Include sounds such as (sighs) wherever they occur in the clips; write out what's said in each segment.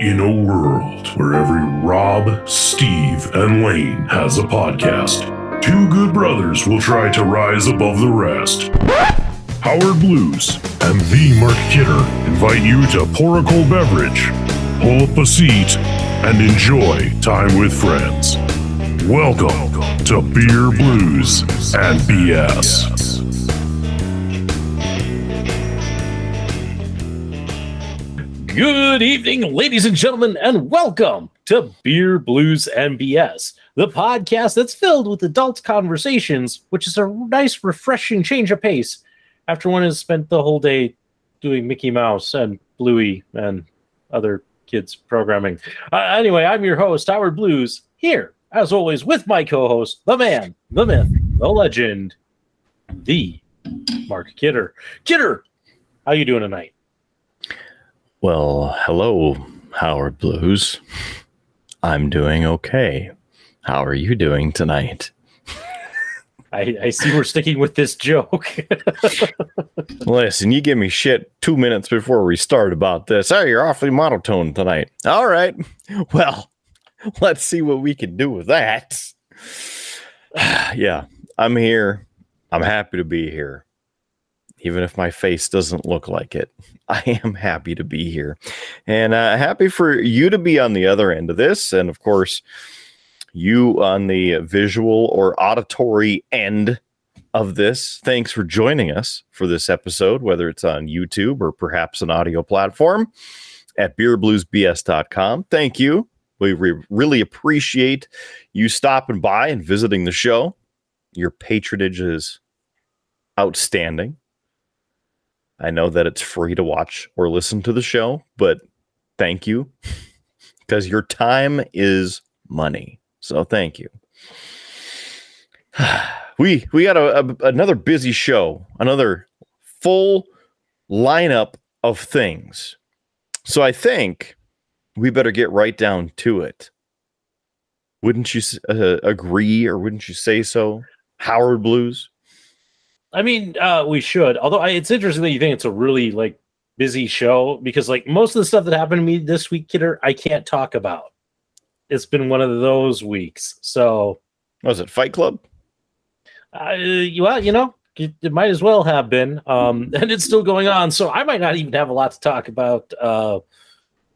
In a world where every Rob, Steve, and Lane has a podcast, two good brothers will try to rise above the rest. Howard Blues and the Mark Kidder invite you to pour a cold beverage, pull up a seat, and enjoy time with friends. Welcome to Beer Blues and BS. Good evening, ladies and gentlemen, and welcome to Beer Blues and BS, the podcast that's filled with adult conversations, which is a nice, refreshing change of pace after one has spent the whole day doing Mickey Mouse and Bluey and other kids programming. Uh, anyway, I'm your host, Howard Blues, here, as always, with my co-host, the man, the myth, the legend, the Mark Kidder. Kidder, how you doing tonight? Well, hello, Howard Blues. I'm doing okay. How are you doing tonight? I, I see we're sticking with this joke. (laughs) Listen, you give me shit two minutes before we start about this. Oh, you're awfully monotone tonight. All right. Well, let's see what we can do with that. (sighs) yeah, I'm here. I'm happy to be here even if my face doesn't look like it. (laughs) I am happy to be here and uh, happy for you to be on the other end of this. And of course, you on the visual or auditory end of this. Thanks for joining us for this episode, whether it's on YouTube or perhaps an audio platform at beerbluesbs.com. Thank you. We re- really appreciate you stopping by and visiting the show. Your patronage is outstanding. I know that it's free to watch or listen to the show, but thank you because your time is money. So thank you. (sighs) we we got a, a, another busy show, another full lineup of things. So I think we better get right down to it. Wouldn't you uh, agree or wouldn't you say so? Howard Blues? I mean, uh, we should. Although I, it's interesting that you think it's a really like busy show because like most of the stuff that happened to me this week, Kidder, I can't talk about. It's been one of those weeks. So was it Fight Club? Uh, well, you know, it, it, might as well have been, um, (laughs) and it's still going on. So I might not even have a lot to talk about. Uh,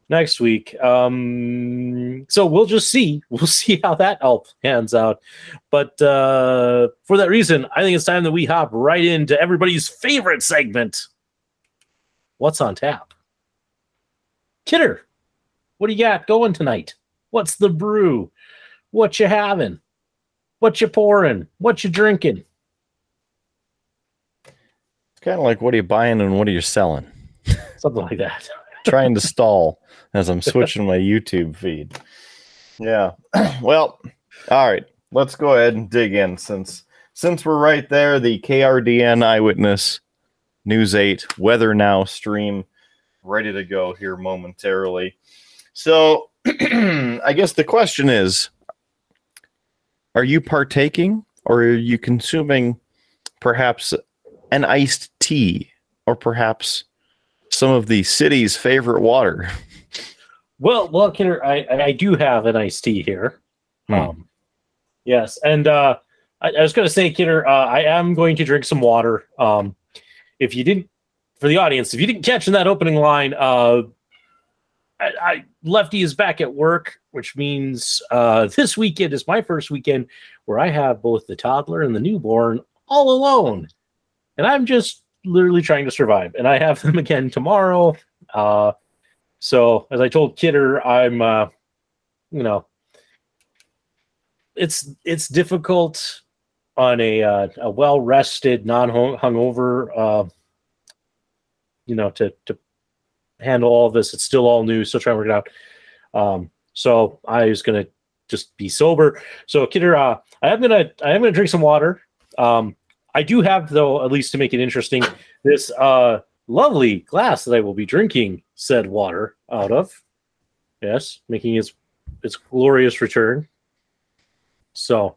next week. Um, so we'll just see. (laughs) We'll see how that all pans out. But uh, for that reason, I think it's time that we hop right into everybody's favorite segment. What's on tap? Kidder, what do you got going tonight? What's the brew? What you having? What you pouring? What you drinking? It's kind of like what are you buying and what are you selling? (laughs) Something like that. Trying to (laughs) stall as I'm switching my YouTube feed. Yeah. (clears throat) well, all right. Let's go ahead and dig in since since we're right there. The KRDN Eyewitness News 8 Weather Now stream ready to go here momentarily. So, (clears throat) I guess the question is are you partaking or are you consuming perhaps an iced tea or perhaps some of the city's favorite water? Well, well, Kidder, I I do have an iced tea here. Hmm. Um, yes, and uh, I, I was going to say, Kidder, uh, I am going to drink some water. Um, if you didn't, for the audience, if you didn't catch in that opening line, uh, I, I Lefty is back at work, which means uh, (laughs) this weekend is my first weekend where I have both the toddler and the newborn all alone, and I'm just literally trying to survive. And I have them (laughs) again tomorrow. Uh, so as I told Kidder, I'm, uh, you know, it's it's difficult on a uh, a well rested, non hungover, uh, you know, to to handle all this. It's still all new, still trying to work it out. Um, so I was gonna just be sober. So Kidder, uh, I am gonna I am gonna drink some water. Um, I do have though, at least to make it interesting, this uh lovely glass that I will be drinking said water out of. Yes, making its its glorious return. So,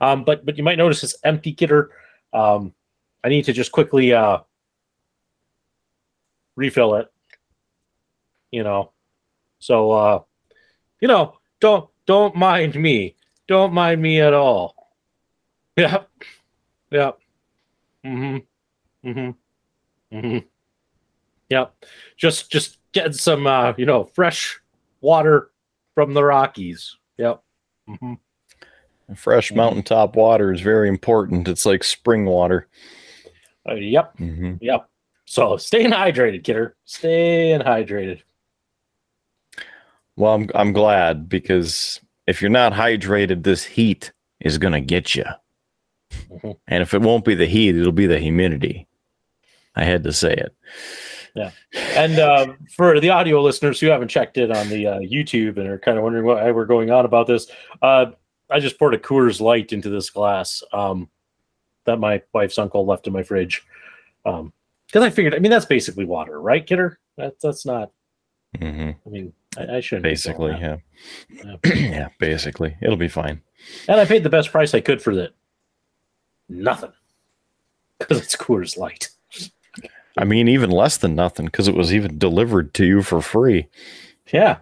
um, but but you might notice it's empty kidder. Um, I need to just quickly uh, refill it. You know, So, uh, you know, don't don't mind me. Don't mind me at all. (laughs) Yep. Yep. Mm-hmm. Mm-hmm. Mm-hmm. Yep. Just just getting some uh, you know, fresh water from the Rockies. Yep. Mm-hmm. Fresh Mhm. mountaintop water is very important. It's like spring water. Uh, yep. hmm Yep. So staying hydrated, kidder. Staying hydrated. Well, I'm I'm glad because if you're not hydrated, this heat is gonna get you. (laughs) And if it won't be the heat, it'll be the humidity. I had to say it. Yeah. And uh, for the audio listeners who haven't checked in on the uh, YouTube and are kind of wondering what we're going on about this, uh, I just poured a Coors Light into this glass um, that my wife's uncle left in my fridge. Because I figured, I mean, that's basically water, right, kidder? That, that's not, hmm I mean, I, I shouldn't. Basically, that. yeah. (clears throat) yeah, basically. It'll be fine. And I paid the best price I could for that. Nothing. Because it's Coors Light. I mean, even less than nothing because it was even delivered to you for free. Yeah.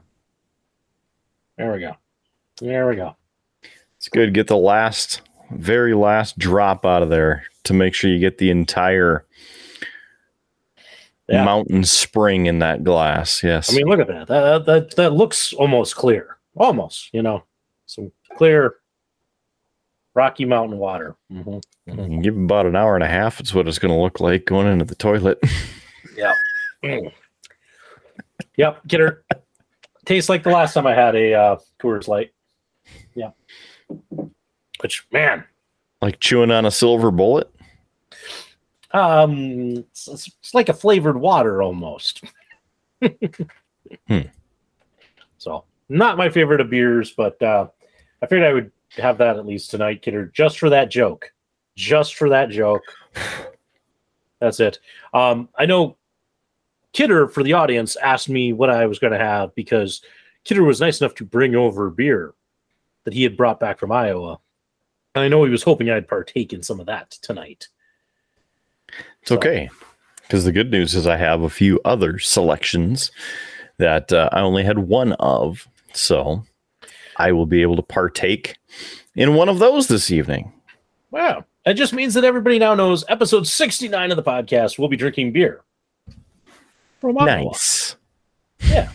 There we go. There we go. It's good. Get the last, very last drop out of there to make sure you get the entire Yeah. mountain spring in that glass. Yes. I mean, look at that. That, that. that that looks almost clear. Almost, you know, some clear Rocky Mountain water. Mhm. You give about an hour and a half. It's what it's going to look like going into the toilet. (laughs) Mm. Yep, Kidder. Tastes like the last time I had a uh, Coors Light. Yeah. Which man, like chewing on a silver bullet. um, it's, it's, it's like a flavored water almost. Hmm. So, not my favorite of beers, but uh, I figured I would have that at least tonight, kidder, just for that joke. Just for that joke. (sighs) That's it. Um, I know Kidder for the audience asked me what I was going to have because Kidder was nice enough to bring over beer that he had brought back from Iowa. And I know he was hoping I'd partake in some of that tonight. It's okay. Because the good news is I have a few other selections that uh, I only had one of. So I will be able to partake in one of those this evening. Wow. That just means that everybody now knows episode 69 of the podcast will be drinking beer. From. Nice. Yeah.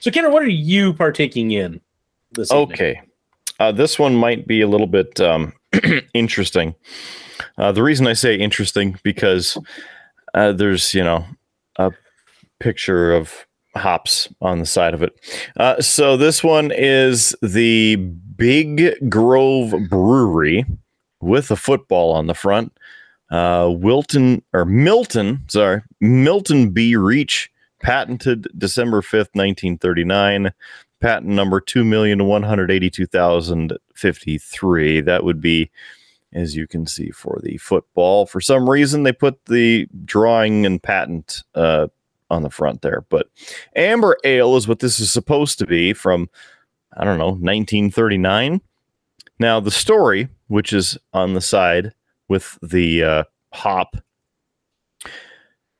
So, Kidder, what are you partaking in this evening? Okay. Uh, this one might be a little bit um, (clears throat) interesting. Uh, the reason I say interesting because uh, there's, you know, a picture of hops on the side of it. Uh, so this one is the Big Grove Brewery with a football on the front. Uh, Wilton or Milton, sorry, Milton B. Reach, patented December 5th, 1939 patent number 2,182,053. That would be, as you can see, for the football. For some reason, they put the drawing and patent uh, on the front there. But Amber Ale is what this is supposed to be from, I don't know, 1939. Now, the story, which is on the side with the uh, hop,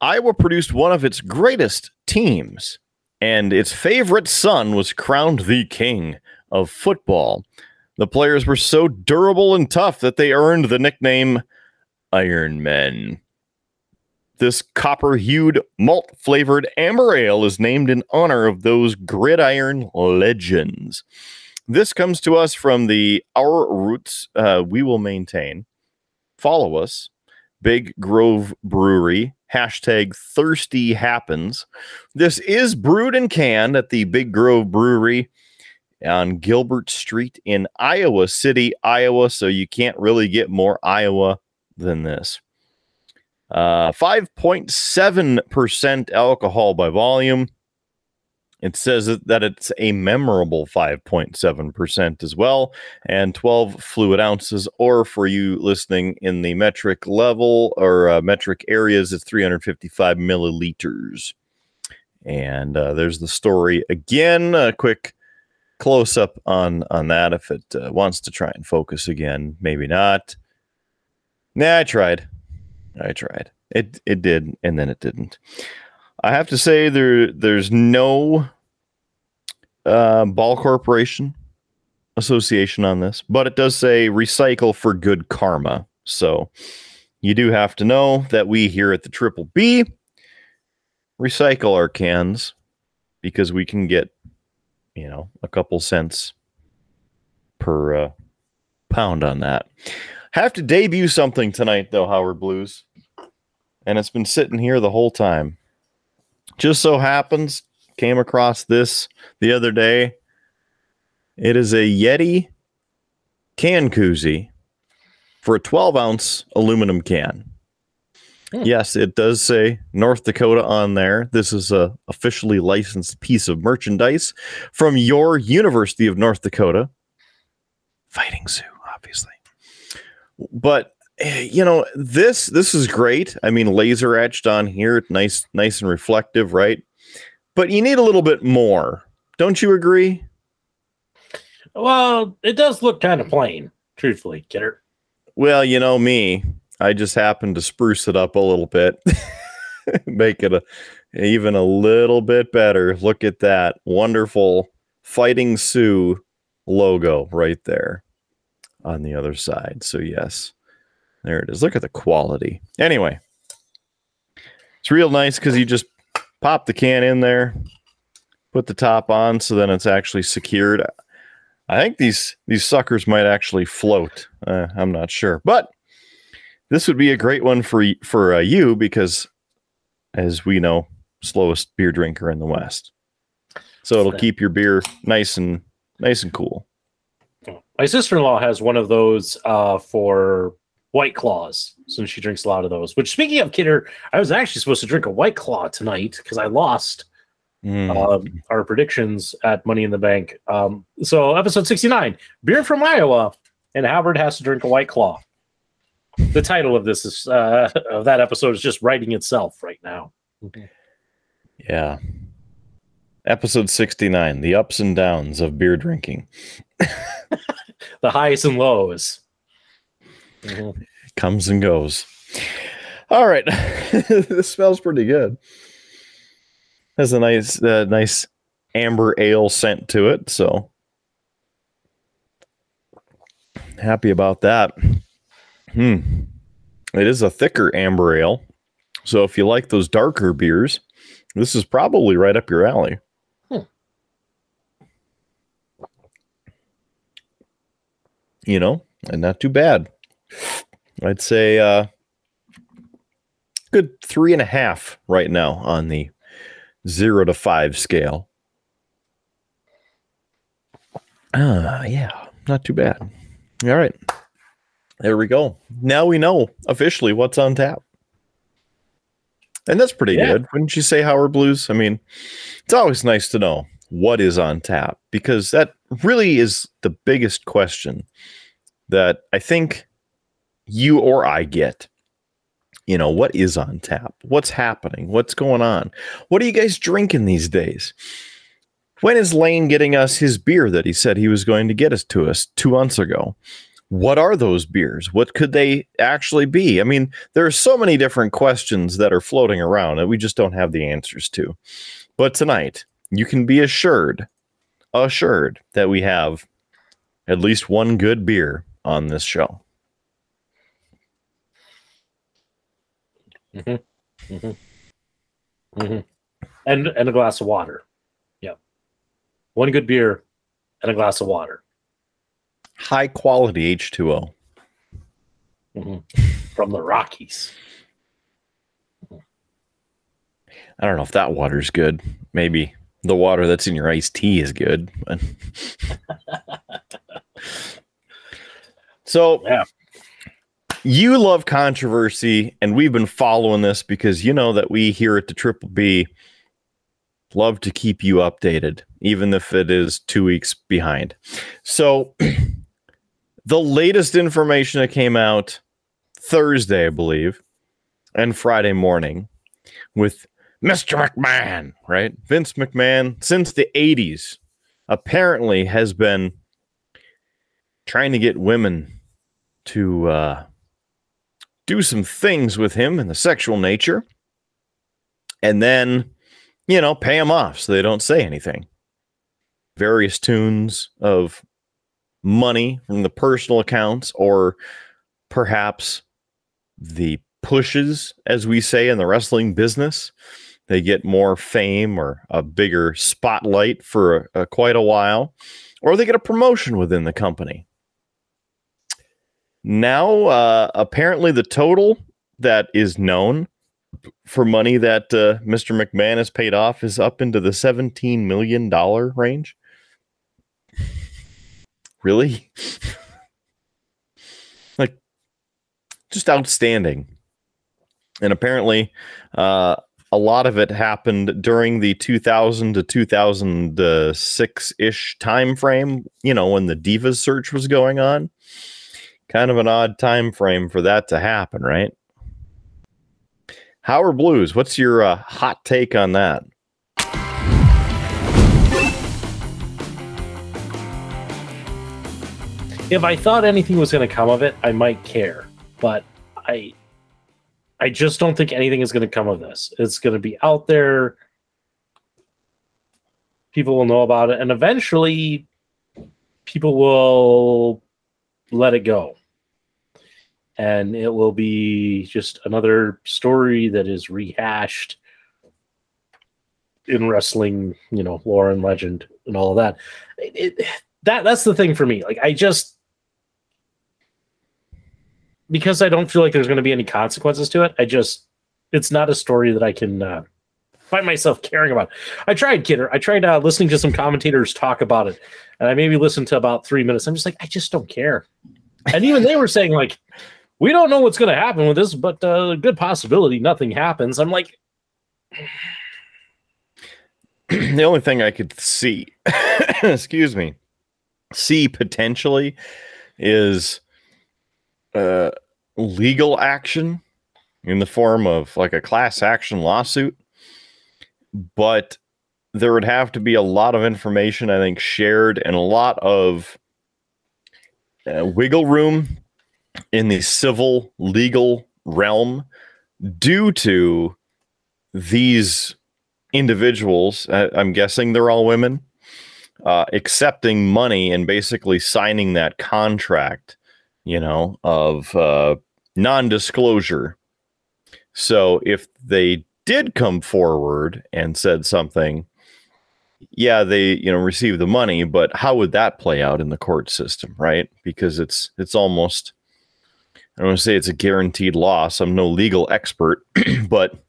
Iowa produced one of its greatest teams and its favorite son was crowned the king of football. The players were so durable and tough that they earned the nickname Iron Men. This copper hued, malt flavored amber ale is named in honor of those gridiron legends. This comes to us from the Our Roots uh, We Will Maintain. Follow us, Big Grove Brewery, hashtag Thirsty Happens. This is brewed and canned at the Big Grove Brewery on Gilbert Street in Iowa City, Iowa. So you can't really get more Iowa than this. Uh, 5.7% alcohol by volume. It says that it's a memorable 5.7% as well, and 12 fluid ounces, or for you listening in the metric level or uh, metric areas, it's 355 milliliters. And uh, there's the story again. A quick close up on on that if it uh, wants to try and focus again. Maybe not. Nah, I tried. I tried. It it did, and then it didn't. I have to say there there's no uh, Ball Corporation Association on this, but it does say recycle for good karma. So you do have to know that we here at the Triple B recycle our cans because we can get, you know, a couple cents per uh, pound on that. Have to debut something tonight, though, Howard Blues. And it's been sitting here the whole time. Just so happens, came across this the other day. It is a Yeti can koozie for a 12 ounce aluminum can. Hmm. Yes, it does say North Dakota on there. This is a officially licensed piece of merchandise from your University of North Dakota. Fighting Sioux, obviously. But Eh, you know, this this is great. I mean, laser etched on here, nice, nice and reflective, right? But you need a little bit more. Don't you agree? Well, it does look kind of plain, truthfully, kidder. Well, you know me. I just happened to spruce it up a little bit, (laughs) make it a even a little bit better. Look at that wonderful Fighting Sioux logo right there on the other side. So yes, there it is. Look at the quality. Anyway, it's real nice because you just pop the can in there, put the top on, so then it's actually secured. I think these these suckers might actually float. Uh, I'm not sure, but this would be a great one for for uh, you because, as we know, slowest beer drinker in the West. So it'll keep your beer nice and nice and cool. My sister in law has one of those uh, for White Claws, since she drinks a lot of those. Which, speaking of kidder, I was actually supposed to drink a White Claw tonight because I lost Mm. um, our predictions at Money in the Bank. Um, so, episode 69 Beer from Iowa, and Howard has to drink a White Claw. The title of this is uh, (laughs) of that episode is just writing itself right now. Yeah. Episode 69 The Ups and Downs of Beer Drinking. (laughs) The highs and lows. Mhm. Comes and goes. All right. (laughs) this smells pretty good. Has a nice, uh, nice amber ale scent to it. So happy about that. Hmm. It is a thicker amber ale. So if you like those darker beers, this is probably right up your alley. Hmm. You know, and not too bad. I'd say uh good three and a half right now on the zero to five scale. Ah, yeah, not too bad. All right. There we go. Now we know officially what's on tap. And that's pretty Yeah. good. Wouldn't you say, Howard Blues? I mean, it's always nice to know what is on tap because that really is the biggest question that I think you or I get. You know, what is on tap? What's happening? What's going on? What are you guys drinking these days? When is Lane getting us his beer that he said he was going to get us to us two months ago? What are those beers? What could they actually be? I mean, there are so many different questions that are floating around that we just don't have the answers to. But tonight, you can be assured, assured that we have at least one good beer on this show. Mhm. Mm-hmm. And and a glass of water. Yep. One good beer and a glass of water High quality H2O. from the Rockies. I don't know if that water's good. Maybe the water that's in your iced tea is good. (laughs) So Yeah. You love controversy, and we've been following this because you know that we here at the Triple B love to keep you updated, even if it is two weeks behind. So (clears throat) the latest information that came out Thursday, I believe, and Friday morning with Mr. McMahon, right? Vince McMahon, since the 80s, apparently has been trying to get women to uh, do some things with him in the sexual nature and then, you know, pay him off so they don't say anything. various tunes of money from the personal accounts or perhaps the pushes, as we say in the wrestling business. They get more fame or a bigger spotlight for a, a, quite a while, or they get a promotion within the company. Now, uh, apparently, the total that is known for money that uh, Mr. McMahon has paid off is up into the $17 million range. Really? (laughs) like, just outstanding. And apparently, uh, a lot of it happened during the 2000 to 2006 ish time frame, you know, when the Divas search was going on. Kind of an odd time frame for that to happen, right? Howard Blues, what's your uh, hot take on that? If I thought anything was going to come of it, I might care, but I I just don't think anything is going to come of this. It's going to be out there. People will know about it, and eventually, people will let it go. And it will be just another story that is rehashed in wrestling, you know, lore and legend and all of that. It, it, that that's the thing for me. Like, I just because I don't feel like there's going to be any consequences to it. I just it's not a story that I can uh, find myself caring about. I tried, Kidder. I tried uh, listening to some commentators talk about it, and I maybe listened to about three minutes. I'm just like, I just don't care. And even they were saying like, we don't know what's going to happen with this, but uh, good possibility nothing happens. I'm like. (clears throat) the only thing I could see, (coughs) excuse me, see potentially is uh, legal action in the form of like a class action lawsuit, but there would have to be a lot of information, I think, shared and a lot of uh, wiggle room in the civil legal realm due to these individuals. I'm guessing they're all women. Uh, accepting money and basically signing that contract you know, of uh, non disclosure. So if they did come forward and said something, yeah, they, you know, receive the money, but how would that play out in the court system, right? Because it's it's almost I don't want to say it's a guaranteed loss. I'm no legal expert, (clears throat) but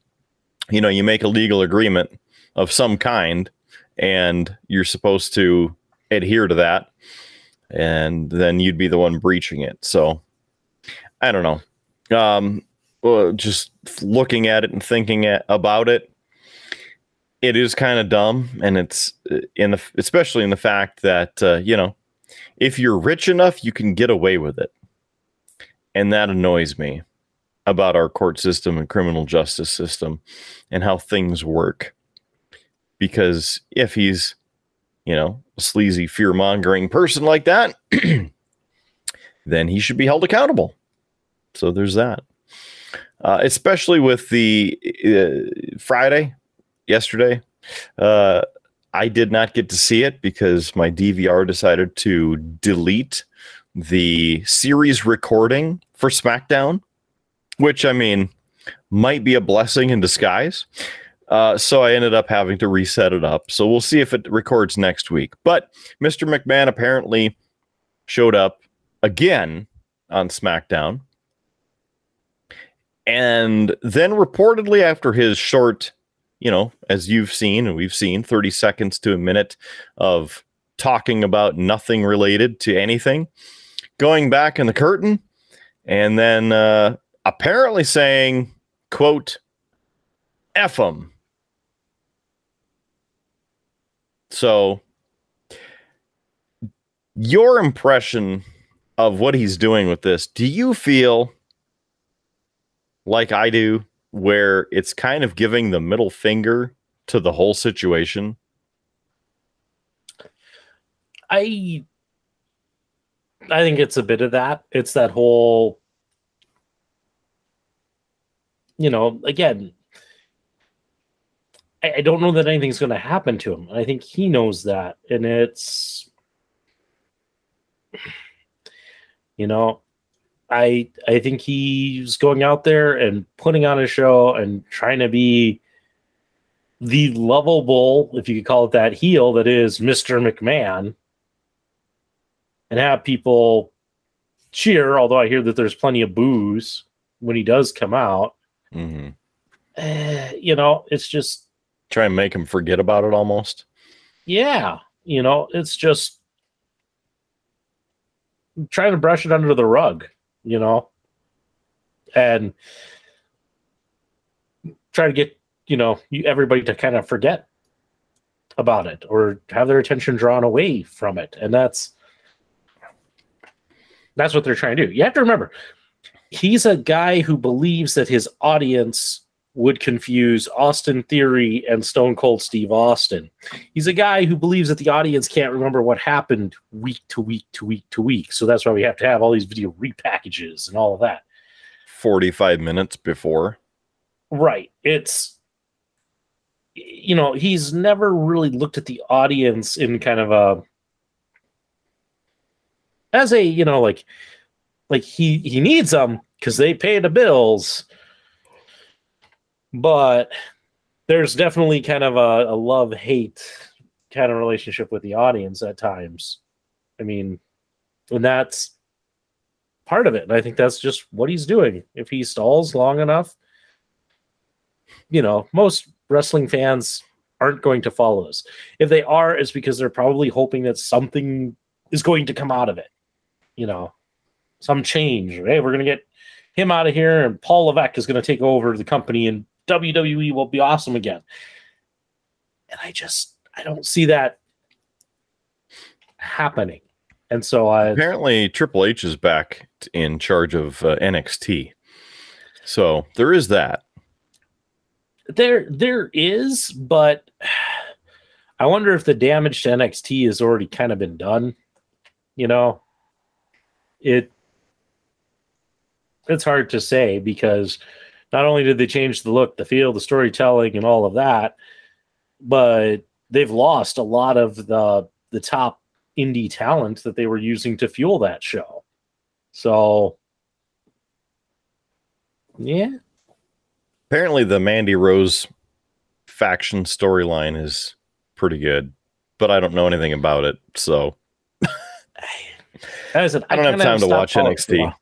you know, you make a legal agreement of some kind and you're supposed to adhere to that and then you'd be the one breaching it. So I don't know. Um, well, just looking at it and thinking about it, it is kind of dumb, and it's uh, in the especially in the fact that uh, you know if you're rich enough, you can get away with it, and that annoys me about our court system and criminal justice system and how things work. Because if he's you know, a sleazy, fear mongering person like that, (clears throat) then he should be held accountable. So there's that. Uh, especially with the uh, Friday, yesterday, uh, I did not get to see it because my DVR decided to delete the series recording for SmackDown, which I mean might be a blessing in disguise uh, so I ended up having to reset it up. So we'll see if it records next week. But Mr. McMahon apparently showed up again on SmackDown. And then reportedly, after his short, you know, as you've seen and we've seen 30 seconds to a minute of talking about nothing related to anything, going back in the curtain and then uh, apparently saying, quote, F them So, your impression of what he's doing with this, do you feel like I do, where it's kind of giving the middle finger to the whole situation? I I think it's a bit of that. It's that whole you know, again, I, I don't know that anything's going to happen to him. I think he knows that, and it's you know, I I think he's going out there and putting on a show and trying to be the lovable, if you could call it that, heel that is Mr. McMahon, and have people cheer. Although I hear that there's plenty of boos when he does come out. Mm-hmm. Uh, you know, it's just Try and make him forget about it almost. yeah, you know, it's just trying to brush it under the rug, you know, and try to get you know everybody to kind of forget about it or have their attention drawn away from it, and that's that's what they're trying to do. You have to remember, he's a guy who believes that his audience would confuse Austin Theory and Stone Cold Steve Austin. He's a guy who believes that the audience can't remember what happened week to week to week to week. So that's why we have to have all these video repackages and all of that. 45 minutes before. Right. It's you know, he's never really looked at the audience in kind of a as a, you know, like like he he needs them because they pay the bills. But there's definitely kind of a, a love hate kind of relationship with the audience at times. I mean, and that's part of it. And I think that's just what he's doing. If he stalls long enough, you know, most wrestling fans aren't going to follow this. If they are, it's because they're probably hoping that something is going to come out of it. You know, some change. Hey, we're going to get him out of here, and Paul Levesque is going to take over the company, and WWE will be awesome again. And I just, I don't see that happening. And so I Apparently, Triple H is back in charge of uh, NXT. So there is that. there there is, but (sighs) I wonder if the damage to NXT has already kind of been done. You know, it it's hard to say because not only did they change the look, the feel, the storytelling, and all of that, but they've lost a lot of the the top indie talent that they were using to fuel that show. So, yeah, Apparently, the Mandy Rose faction storyline is pretty good, but I don't know anything about it. So (laughs) As I, I don't have time to watch following for a NXT.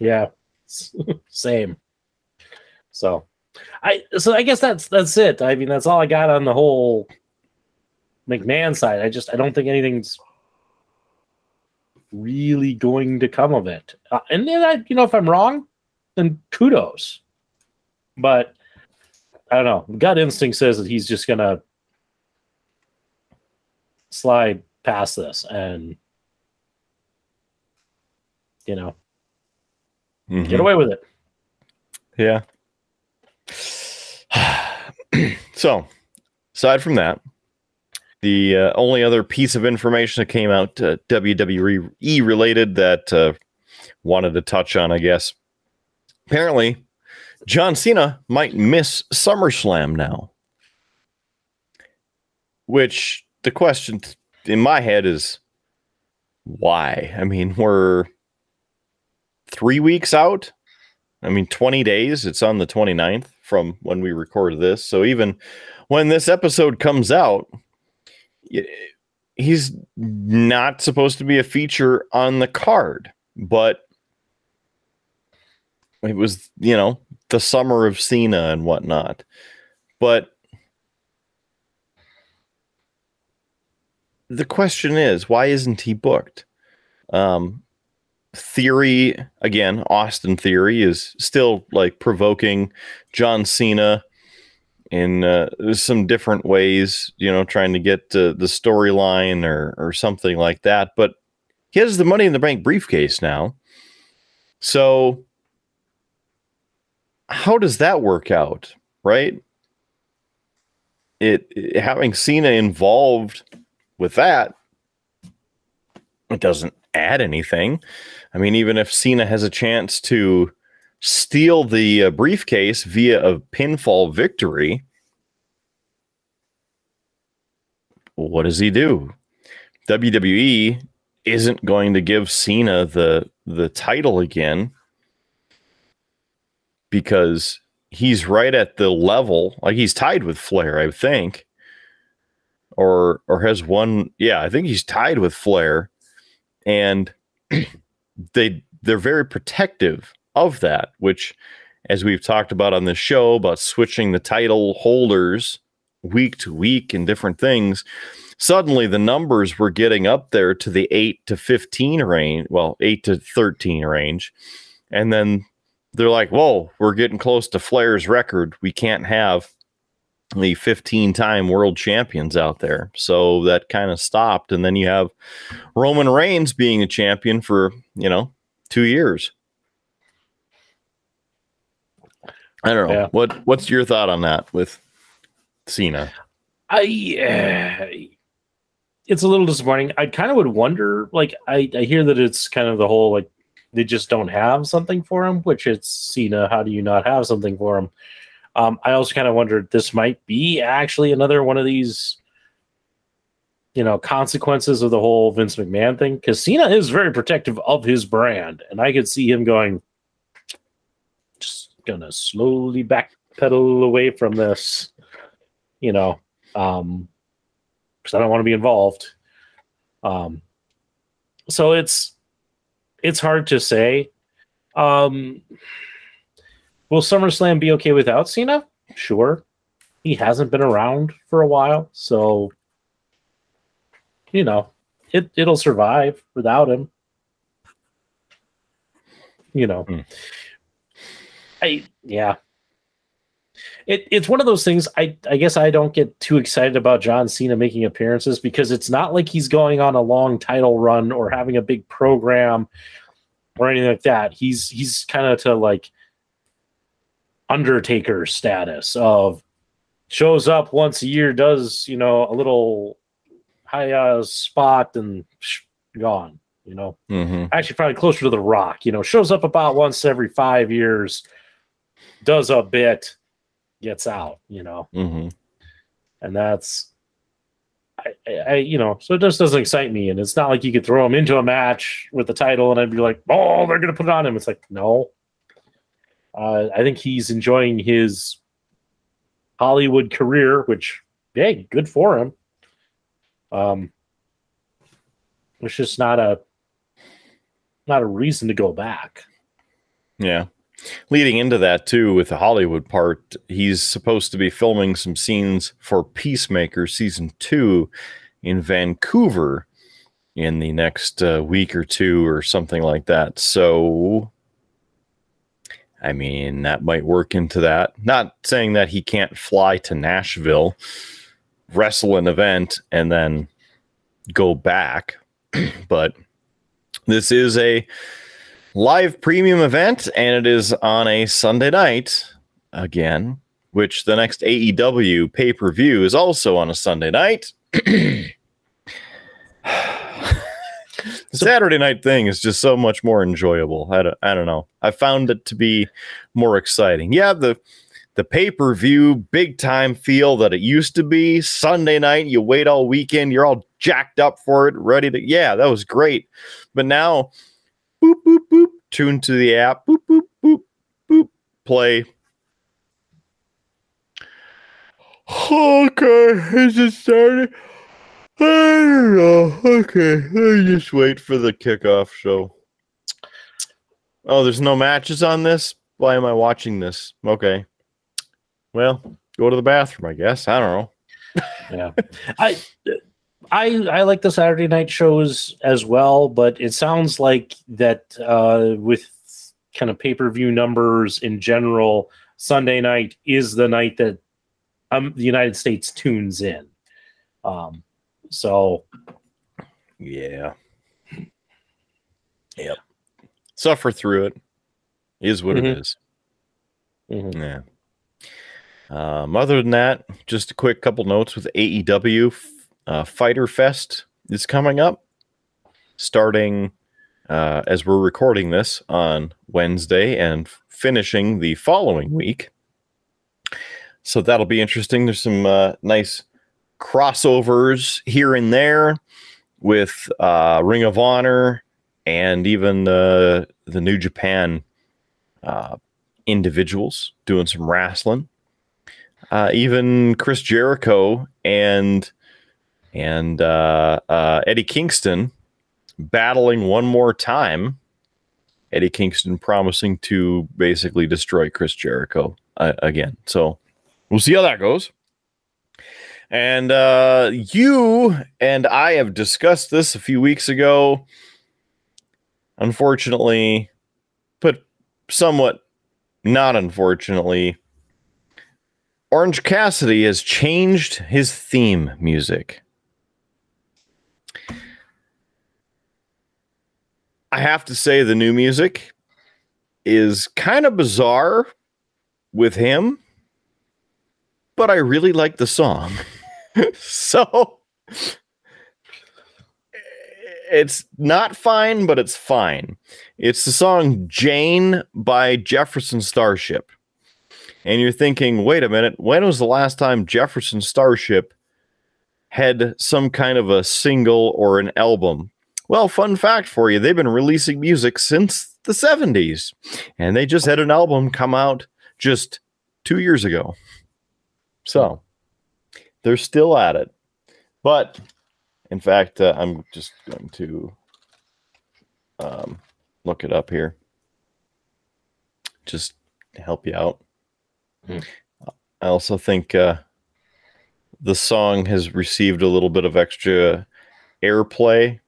Yeah, (laughs) same. So, I so I guess that's that's it. I mean, that's all I got on the whole McMahon side. I just I don't think anything's really going to come of it. Uh, and then I, you know, if I'm wrong, then kudos. But I don't know. Gut instinct says that he's just gonna slide past this and you know mhm. get away with it. Yeah. (sighs) so, aside from that, the uh, only other piece of information that came out uh, WWE related that uh, wanted to touch on, I guess. Apparently, John Cena might miss SummerSlam now. Which the question in my head is why? I mean, we're three weeks out. I mean, 20 days. It's on the 29th from when we record this. So even when this episode comes out, he's not supposed to be a feature on the card, but it was, you know, the summer of Cena and whatnot. But the question is, why isn't he booked? Um, theory again austin theory is still like provoking john cena in uh, some different ways you know trying to get the storyline or or something like that but he has the money in the bank briefcase now. So how does that work out right? It, it having cena involved with that it doesn't add anything I mean, even if Cena has a chance to steal the uh, briefcase via a pinfall victory, what does he do? WWE isn't going to give Cena the the title again because he's right at the level like he's tied with Flair, I think. Or or has one yeah, I think he's tied with Flair and (clears throat) they they're very protective of that, which as we've talked about on the show about switching the title holders week to week and different things, suddenly the numbers were getting up there to the 8 to 15 range, well, 8 to 13 range. And then they're like, whoa, we're getting close to Flair's record. We can't have the 15 time world champions out there. So that kind of stopped. And then you have Roman Reigns being a champion for, you know, two years. I don't know. Yeah. What what's your thought on that with Cena? I uh, it's a little disappointing. I kind of would wonder like I I hear that it's kind of the whole like they just don't have something for him, which it's Cena. How do you not have something for him? Um, I also kind of wondered this might be actually another one of these, you know, consequences of the whole Vince McMahon thing because Cena is very protective of his brand, and I could see him going, just gonna slowly backpedal away from this, you know, um, because I don't want to be involved. Um, so it's it's hard to say. Um, will SummerSlam be okay without Cena? Sure. He hasn't been around for a while, so you know, it it'll survive without him. You know. Mm. I yeah. It, it's one of those things I, I guess I don't get too excited about John Cena making appearances because it's not like he's going on a long title run or having a big program or anything like that. He's he's kind of to like Undertaker status of shows up once a year, does you know a little high uh, spot and gone. You know, mm-hmm. actually probably closer to the Rock. You know, shows up about once every five years, does a bit, gets out. You know, mm-hmm. and that's I, I, you know, so it just doesn't excite me. And it's not like you could throw him into a match with the title and I'd be like, oh, they're going to put it on him. It's like, no. Uh, I think he's enjoying his Hollywood career, which, hey, good for him. Um, it's just not a not a reason to go back. Yeah leading into that too with the hollywood part he's supposed to be filming some scenes for peacemaker season two in vancouver in the next uh, week or two or something like that so i mean that might work into that not saying that he can't fly to nashville wrestle an event and then go back (clears throat) but this is a live premium event, and it is on a Sunday night again, which the next AEW pay per view is also on a Sunday night. (clears throat) Saturday night thing is just so much more enjoyable. I don't, I don't know. I found it to be more exciting. Yeah, the the pay per view big time feel that it used to be Sunday night. You wait all weekend, you're all jacked up for it, ready to. Yeah, that was great. But now boop, boop, boop, tune to the app, boop, boop, boop, boop, play. Okay, is it started? I don't know. Okay, me just wait for the kickoff show. Oh, there's no matches on this? Why am I watching this? Okay. Well, go to the bathroom, I guess. I don't know. yeah. I I I like the Saturday night shows as well, but it sounds like that uh, with kind of pay per view numbers in general, Sunday night is the night that um, the United States tunes in. Um, so, yeah, yep. Suffer through it is what mm-hmm. it is. Mm-hmm. Yeah. Um, other than that, just a quick couple notes with AEW uh, Fyter Fest is coming up, starting uh, as we're recording this on Wednesday and finishing the following week. So that'll be interesting. There's some uh, nice crossovers here and there with uh, Ring of Honor and even the the New Japan uh, individuals doing some wrestling. Uh, even Chris Jericho and and uh, uh, Eddie Kingston battling one more time. Eddie Kingston promising to basically destroy Chris Jericho uh, again. So we'll see how that goes. And uh, you and I have discussed this a few weeks ago. Unfortunately, but somewhat not unfortunately, Orange Cassidy has changed his theme music. I have to say, the new music is kind of bizarre with him, but I really like the song. (laughs) (laughs) so it's not fine, but it's fine. It's the song Jane by Jefferson Starship. And you're thinking, wait a minute, when was the last time Jefferson Starship had some kind of a single or an album? Well, fun fact for you, they've been releasing music since the 70s. And they just had an album come out just two years ago. So they're still at it. But in fact, uh, I'm just going to um, look it up here. Just to help you out. Hmm. I also think uh, the song has received a little bit of extra airplay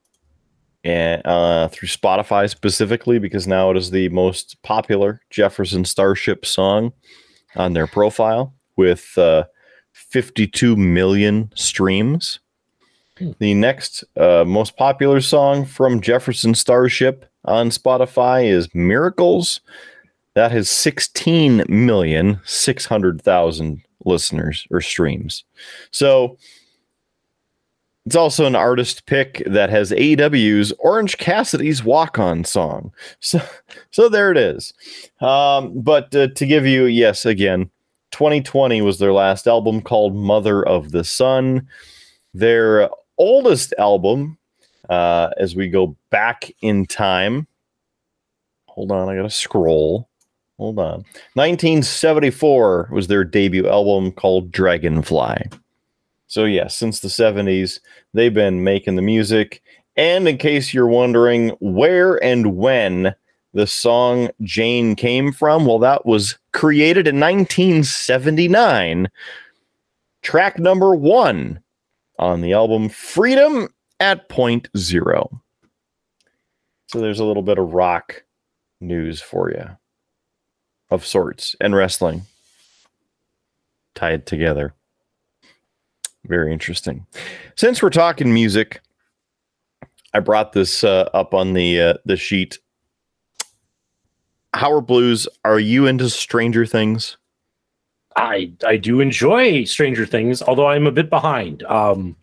and uh, through Spotify specifically because now it is the most popular Jefferson Starship song on their profile with uh, 52 million streams. Hmm. The next uh, most popular song from Jefferson Starship on Spotify is Miracles. That has 16 million 600,000 listeners or streams. So it's also an artist pick that has AEW's Orange Cassidy's Walk On song. (laughs) So, so there it is. Um, but uh, to give you, yes, again, 2020 was their last album called Mother of the Sun. Their oldest album, uh, as we go back in time. Hold on, I got to scroll. Hold on. 1974 was their debut album called Dragonfly. So, yeah, since the 70s, they've been making the music. And in case you're wondering where and when the song Jane came from, well, that was created in 1979. Track number one on the album Freedom at Point Zero. So there's a little bit of rock news for you of sorts and wrestling tied together. Very interesting. Since we're talking music, I brought this uh, up on the uh, the sheet. Howard Blues, are you into Stranger Things? I I do enjoy Stranger Things, although I'm a bit behind. Um,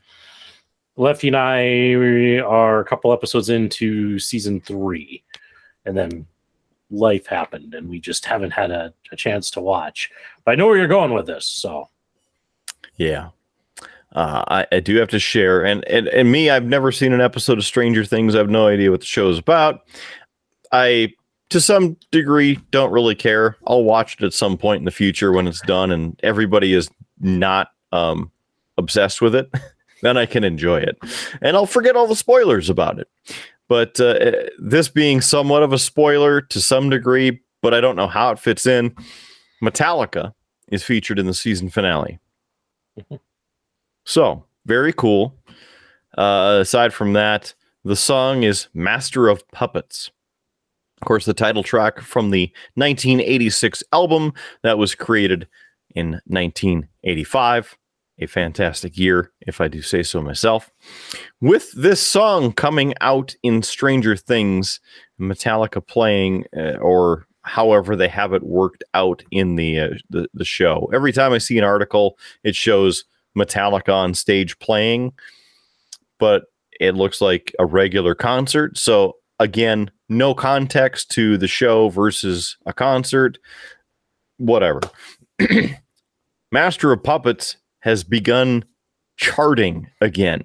Lefty and I are a couple episodes into season three, and then life happened, and we just haven't had a, a chance to watch. But I know where you're going with this, so yeah. Uh, I, I, do have to share, and, and and me, I've never seen an episode of Stranger Things. I have no idea what the show is about. I to some degree don't really care. I'll watch it at some point in the future when it's done and everybody is not um, obsessed with it. (laughs) then I can enjoy it, and I'll forget all the spoilers about it. But uh, this being somewhat of a spoiler to some degree, but I don't know how it fits in. Metallica is featured in the season finale. (laughs) so very cool. Uh, aside from that, the song is Master of Puppets. Of course, the title track from the 1986 album that was created in 1985. A fantastic year, if I do say so myself. With this song coming out in Stranger Things, Metallica playing, uh, or however they have it worked out in the, uh, the the show. Every time I see an article, it shows Metallica on stage playing, but it looks like a regular concert. So again, no context to the show versus a concert, whatever. (clears throat) Master of Puppets has begun charting again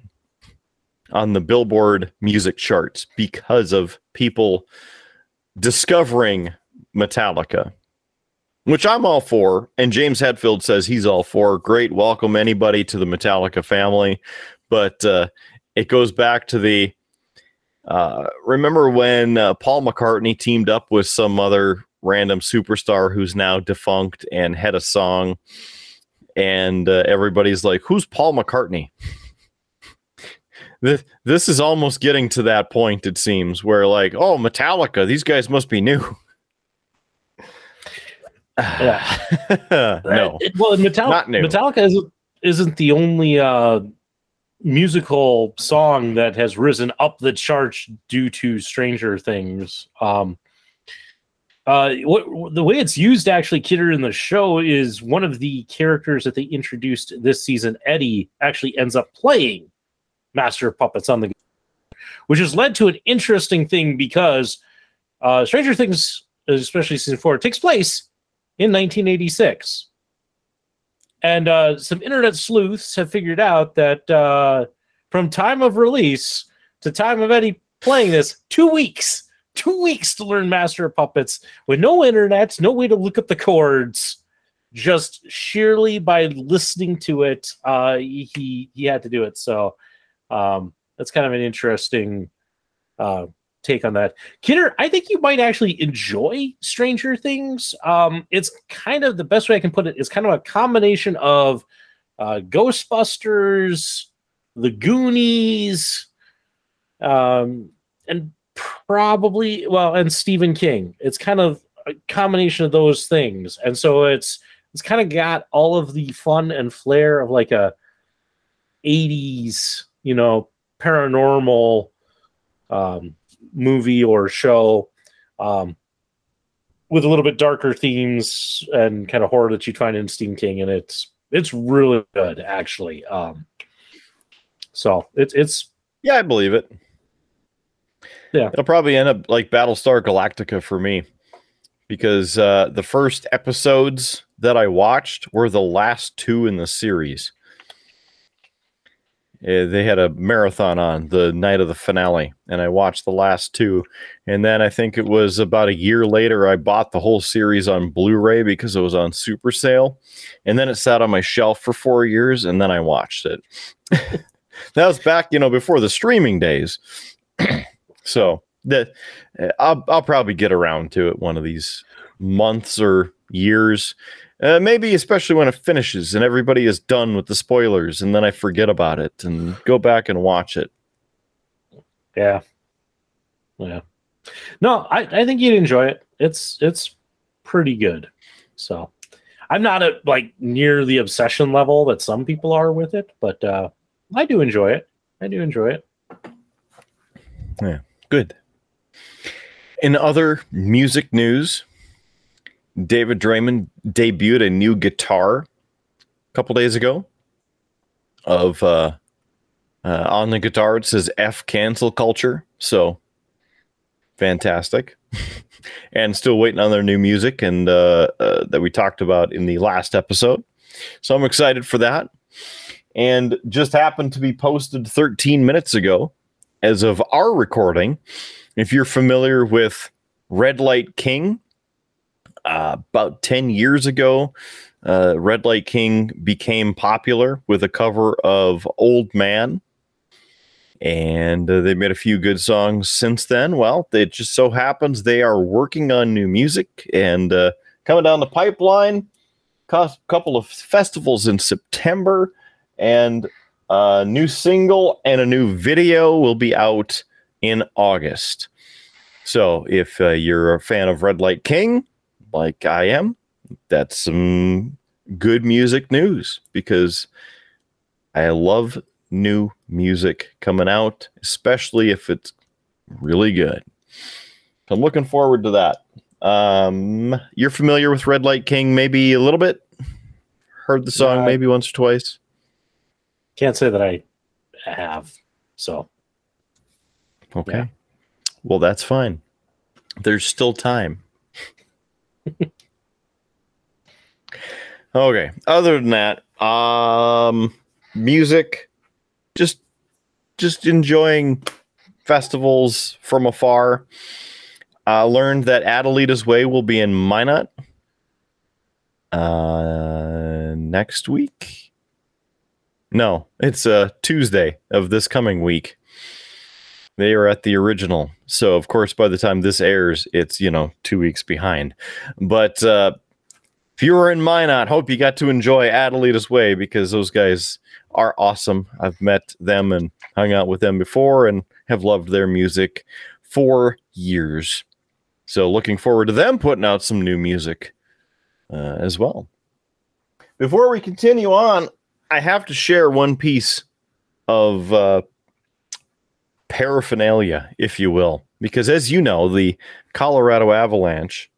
on the Billboard music charts because of people discovering Metallica, which I'm all for. And James Hetfield says he's all for. Great, welcome anybody to the Metallica family. But uh, it goes back to the uh, remember when uh, Paul McCartney teamed up with some other random superstar who's now defunct and had a song, and uh, everybody's like, "Who's Paul McCartney?" this this is almost getting to that point. It seems where like, oh, Metallica, these guys must be new. (sighs) Yeah. (laughs) no, well, Metallica. Metallica isn't, isn't the only uh, musical song that has risen up the charts due to Stranger Things. Um, uh, what, the way it's used actually, Kidder, in the show is one of the characters that they introduced this season. Eddie actually ends up playing Master of Puppets on the, which has led to an interesting thing because uh, Stranger Things, especially season four, takes place in 1986. And uh, some internet sleuths have figured out that uh, from time of release to time of Eddie playing this, two weeks, two weeks to learn Master of Puppets with no internet, no way to look up the chords, just sheerly by listening to it, uh, he he had to do it. So um, that's kind of an interesting uh, take on that. Kidder, I think you might actually enjoy Stranger Things. Um, it's kind of the best way I can put it. it is kind of a combination of uh, Ghostbusters, The Goonies, um, and probably well, and Stephen King. It's kind of a combination of those things, and so it's it's kind of got all of the fun and flair of like a 80s, you know, paranormal um, movie or show um, with a little bit darker themes and kind of horror that you'd find in Stephen King, and it's it's really good actually. Um, so it's it's yeah, I believe it. Yeah. it'll probably end up like Battlestar Galactica for me because uh, the first episodes that I watched were the last two in the series. Uh, they had a marathon on the night of the finale, and I watched the last two. And then I think it was about a year later, I bought the whole series on Blu ray because it was on super sale. And then it sat on my shelf for four years, and then I watched it. (laughs) that was back, you know, before the streaming days. (clears throat) so that uh, I'll, I'll probably get around to it one of these months or years. Uh, maybe especially when it finishes and everybody is done with the spoilers, and then I forget about it and go back and watch it. yeah, yeah. No, I I think you'd enjoy it. It's it's pretty good. So I'm not at like near the obsession level that some people are with it, but uh, I do enjoy it. I do enjoy it. Yeah, good. In other music news, David Draiman debuted a new guitar a couple days ago. Of uh, uh, on the guitar, it says "F cancel culture." So fantastic, (laughs) and still waiting on their new music and uh, uh, that we talked about in the last episode. So I'm excited for that, and just happened to be posted 13 minutes ago, as of our recording. If you're familiar with Red Light King, uh, about 10 years ago, uh, Red Light King became popular with a cover of Old Man. And uh, they made a few good songs since then. Well, it just so happens they are working on new music and uh, coming down the pipeline. A couple of festivals in September, and a new single and a new video will be out in August. So if uh, you're a fan of Red Light King, like I am, that's some good music news because I love new music coming out, especially if it's really good. I'm looking forward to that. Um, you're familiar with Red Light King, maybe a little bit. Heard the song Yeah. maybe once or twice. Can't say that I have. So Okay. Yeah. Well, that's fine. There's still time. (laughs) okay. Other than that, um music, just just enjoying festivals from afar. I learned that Adelita's Way will be in Minot uh, next week. No, it's uh, Tuesday of this coming week. They are at the original. So, of course, by the time this airs, it's, you know, two weeks behind. But uh, if you were in Minot, hope you got to enjoy Adelita's Way because those guys are awesome. I've met them and hung out with them before and have loved their music for years. So, looking forward to them putting out some new music uh, as well. Before we continue on, I have to share one piece of uh, paraphernalia, if you will, because as you know, the Colorado Avalanche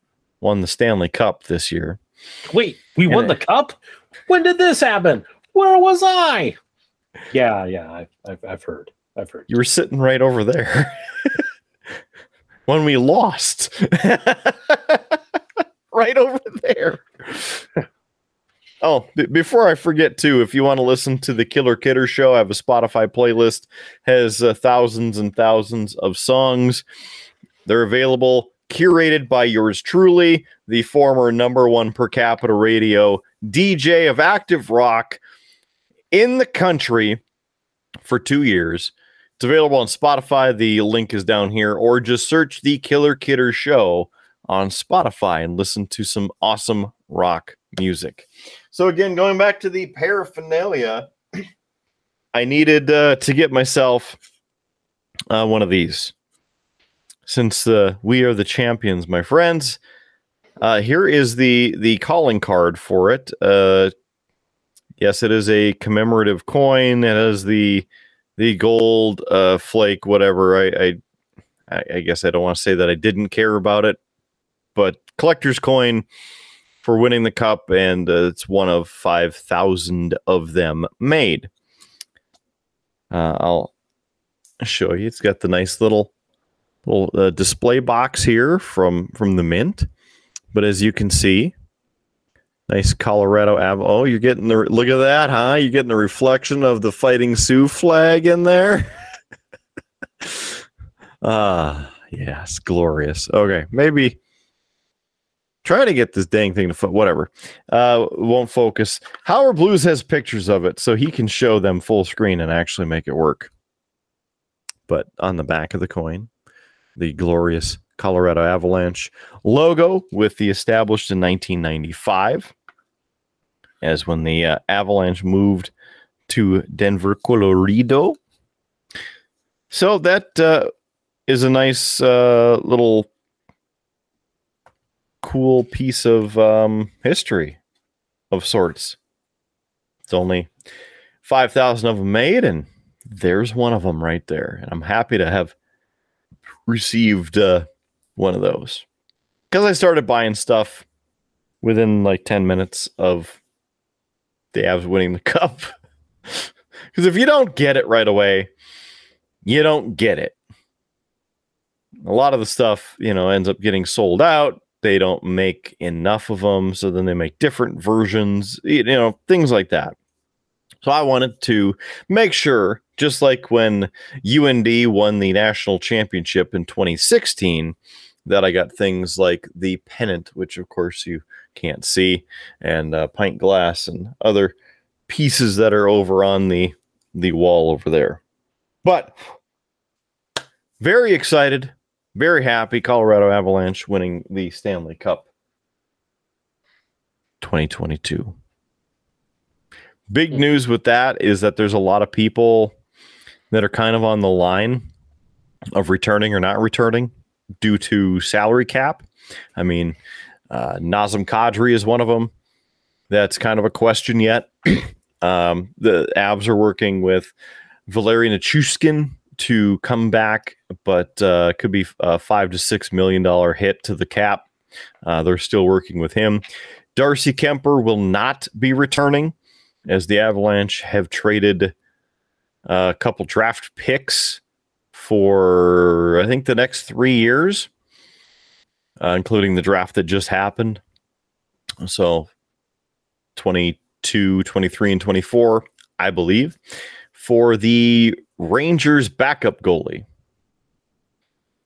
won the Stanley Cup this year. Wait, we And won it- the cup? When did this happen? Where was I? Yeah, yeah, I've, I've, I've heard. I've heard. You were sitting right over there (laughs) when we lost. (laughs) right over there. (laughs) Oh, b- before I forget too, if you want to listen to the Killer Kidder show, I have a Spotify playlist has uh, thousands and thousands of songs. They're available curated by yours truly, the former number 1 per capita radio DJ of active rock in the country for 2 years. It's available on Spotify. The link is down here, or just search the Killer Kidder Show on Spotify and listen to some awesome rock music. So, again, going back to the paraphernalia, I needed uh, to get myself uh, one of these. Since uh, we are the champions, my friends, uh, here is the the calling card for it. Uh, yes, it is a commemorative coin. It has the the gold uh flake whatever I, I i i guess i don't want to say that i didn't care about it but collector's coin for winning the cup and uh, it's one of 5000 of them made uh, i'll show you it's got the nice little little uh, display box here from from the mint but as you can see Nice Colorado Ave. Oh, you're getting the look at that, huh? You're getting the reflection of the Fighting Sioux flag in there. (laughs) Ah, yes, glorious. Okay, maybe try to get this dang thing to foot. Whatever. Uh, won't focus. Howard Blues has pictures of it, so he can show them full screen and actually make it work. But on the back of the coin, the glorious Colorado Avalanche logo with the established in 1995 as when the uh, Avalanche moved to Denver, Colorado. So that uh, is a nice uh, little cool piece of um, history of sorts. It's only 5,000 of them made, and there's one of them right there. And I'm happy to have received uh, one of those because I started buying stuff within like 10 minutes of the Avs winning the (laughs) cup. Because if you don't get it right away, you don't get it. A lot of the stuff, you know, ends up getting sold out. They don't make enough of them, so then they make different versions, you know, things like that. So I wanted to make sure, just like when UND won the national championship in 2016, that I got things like the pennant, which of course you can't see, and uh, pint glass and other pieces that are over on the the wall over there. But very excited, very happy. Colorado Avalanche winning the Stanley Cup 2022. Big news with that is that there's a lot of people that are kind of on the line of returning or not returning due to salary cap. I mean, uh, Nazem Kadri is one of them. That's kind of a question yet. (clears throat) um, the Avs are working with Valery Nichushkin to come back, but uh, could be a five to six million dollar hit to the cap. Uh, they're still working with him. Darcy Kuemper will not be returning, as the Avalanche have traded uh, a couple draft picks for I think the next three years, uh, including the draft that just happened. So 22, 23, and 24. I believe, for the Rangers backup goalie.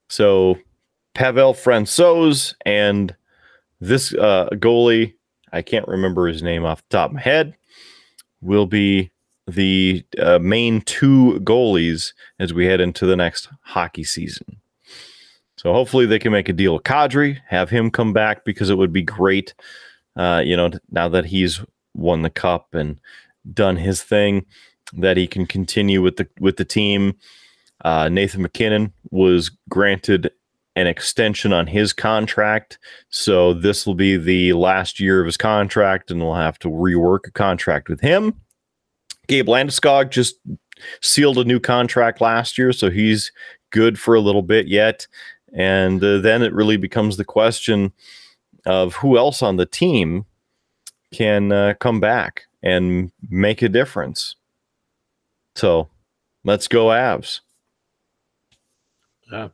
So Pavel Francouz and this uh, goalie, I can't remember his name off the top of my head, will be the uh, main two goalies as we head into the next hockey season. So hopefully they can make a deal with Kadri, have him come back because it would be great. Uh, you know, now that he's won the cup and done his thing, that he can continue with the with the team. Uh, Nathan MacKinnon was granted an extension on his contract. So this will be the last year of his contract, and we'll have to rework a contract with him. Gabe Landeskog just sealed a new contract last year, so he's good for a little bit yet. And uh, then it really becomes the question of who else on the team can uh, come back and make a difference. So let's go, Avs. Yeah.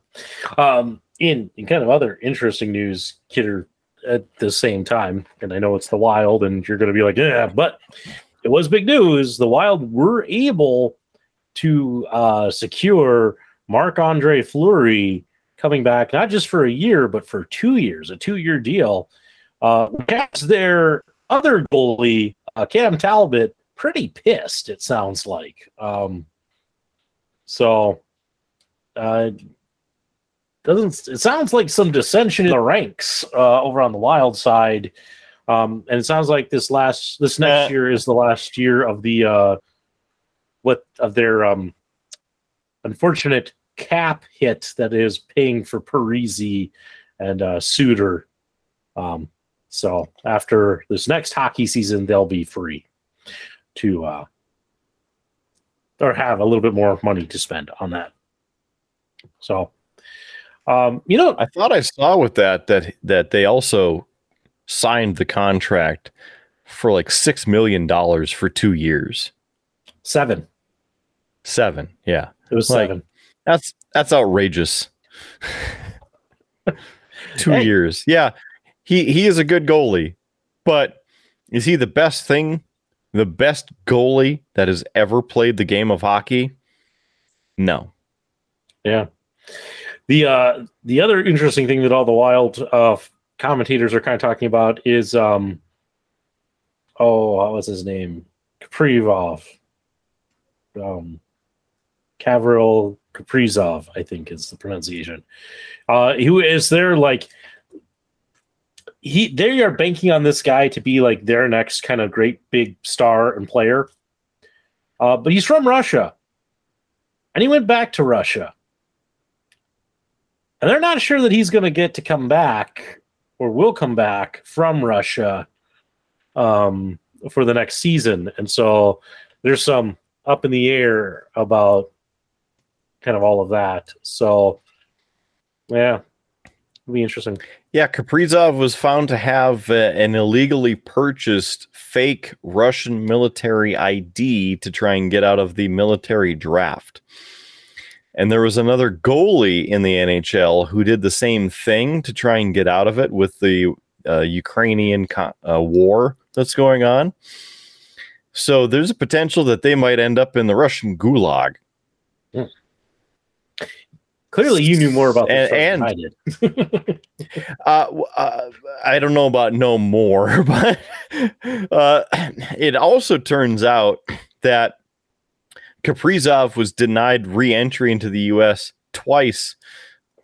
Um, in, in kind of other interesting news, Kidder, at the same time, and I know it's the Wild, and you're going to be like, yeah, but it was big news. The Wild were able to uh, secure Marc Andre Fleury coming back, not just for a year, but for two years, a two year deal. Uh, has their other goalie, uh, Cam Talbot, pretty pissed, it sounds like. Um, so, uh, doesn't it sounds like some dissension in the ranks uh, over on the wild side um, and it sounds like this last this next uh, year is the last year of the uh, what of their um, unfortunate cap hit that is paying for Parisi and uh, Suter. Um, so after this next hockey season, they'll be free to uh, or have a little bit more money to spend on that. So um, you know, I thought I saw with that that that they also signed the contract for like six million dollars for two years. Seven. Seven. Yeah. It was like, seven. That's that's outrageous. (laughs) two hey. years. Yeah. He he is a good goalie, but is he the best thing, the best goalie that has ever played the game of hockey? No. Yeah. The uh, the other interesting thing that all the wild uh, commentators are kind of talking about is um, oh, what was his name? Kaprizov. Um, Kavril Kaprizov, I think is the pronunciation. Uh, who is there like he they are banking on this guy to be like their next kind of great big star and player. Uh, but he's from Russia. And he went back to Russia and they're not sure that he's going to get to come back or will come back from Russia um, for the next season. And so there's some up in the air about kind of all of that. So, yeah, it'll be interesting. Yeah, Kaprizov was found to have uh, an illegally purchased fake Russian military ID to try and get out of the military draft. And there was another goalie in the NHL who did the same thing to try and get out of it with the uh, Ukrainian co- uh, war that's going on. So there's a potential that they might end up in the Russian gulag. Hmm. Clearly, you knew more about this and, and I did. (laughs) uh, uh, I don't know about no more, (laughs) but uh, it also turns out that Kaprizov was denied re-entry into the U.S. twice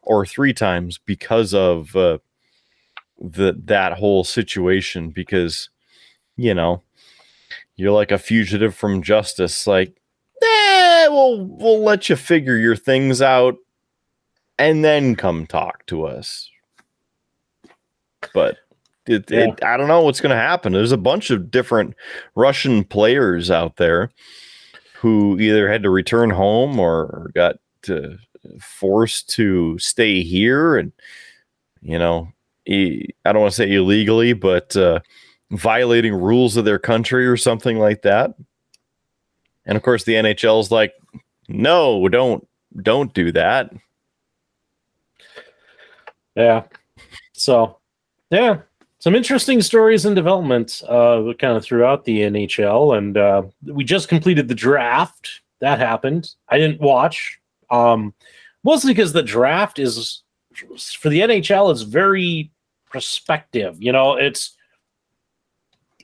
or three times because of uh, the that whole situation. Because you know you're like a fugitive from justice. Like, eh, we'll we'll let you figure your things out, and then come talk to us. But it, yeah. it, I don't know what's going to happen. There's a bunch of different Russian players out there who either had to return home or got to, forced to stay here and you know i don't want to say illegally but uh, violating rules of their country or something like that and of course the nhl's like no don't don't do that yeah so yeah some interesting stories and developments uh, kind of throughout the NHL. And uh, we just completed the draft. That happened. I didn't watch, um, mostly because the draft is for the NHL is very prospective. You know, it's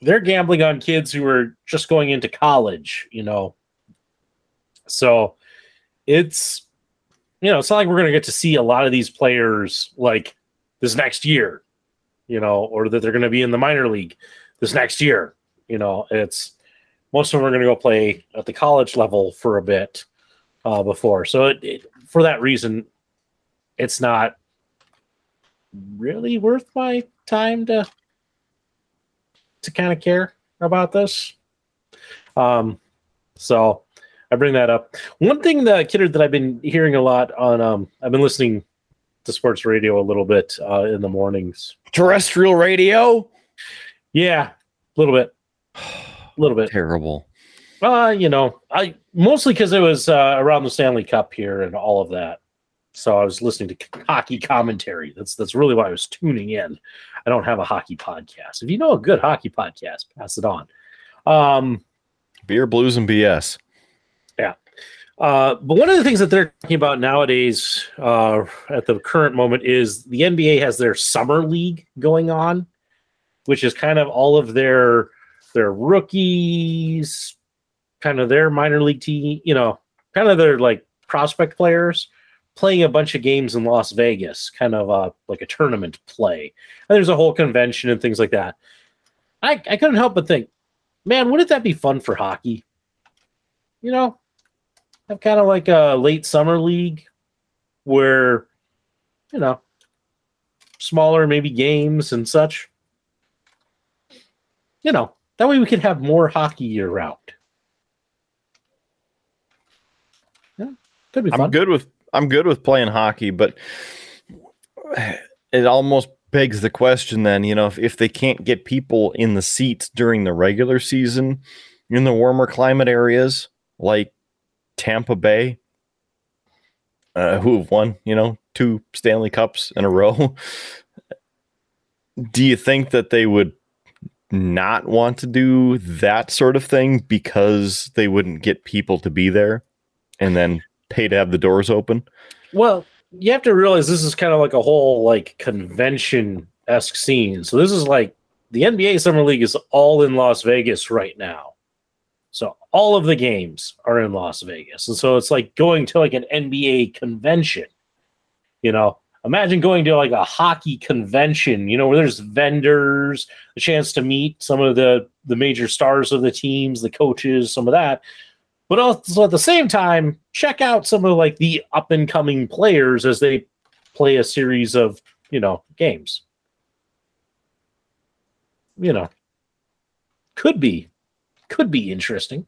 they're gambling on kids who are just going into college. You know, so it's you know it's not like we're going to get to see a lot of these players like this next year you know, or that they're going to be in the minor league this next year. You know, it's most of them are going to go play at the college level for a bit uh, before. So it, it, for that reason, it's not really worth my time to to kind of care about this. Um, so I bring that up. One thing that Kidder that I've been hearing a lot on, um, I've been listening to sports radio a little bit uh, in the mornings. Terrestrial radio? Yeah, a little bit. A (sighs) little bit. Terrible. Uh, you know, I mostly because it was uh, around the Stanley Cup here and all of that. So I was listening to hockey commentary. That's that's really why I was tuning in. I don't have a hockey podcast. If you know a good hockey podcast, pass it on. Um, Beer, blues, and BS. Uh, but one of the things that they're talking about nowadays, uh, at the current moment, is the NBA has their summer league going on, which is kind of all of their their rookies, kind of their minor league team, you know, kind of their like prospect players playing a bunch of games in Las Vegas, kind of uh, like a tournament play. And there's a whole convention and things like that. I, I couldn't help but think, man, wouldn't that be fun for hockey? You know, have kind of like a late summer league where, you know, smaller maybe games and such. You know, that way we can have more hockey year round. Yeah, could be fun. I'm good with I'm good with playing hockey, but it almost begs the question then, you know, if, if they can't get people in the seats during the regular season in the warmer climate areas like Tampa Bay, uh, who have won, you know, two Stanley Cups in a row. (laughs) do you think that they would not want to do that sort of thing because they wouldn't get people to be there and then pay to have the doors open? Well, you have to realize this is kind of like a whole like convention esque scene. So this is like the NBA Summer League is all in Las Vegas right now. So all of the games are in Las Vegas. And so it's like going to like an NBA convention. You know, imagine going to like a hockey convention, you know, where there's vendors, a chance to meet some of the the major stars of the teams, the coaches, some of that. But also at the same time, check out some of like the up and coming players as they play a series of, you know, games. You know, could be could be interesting.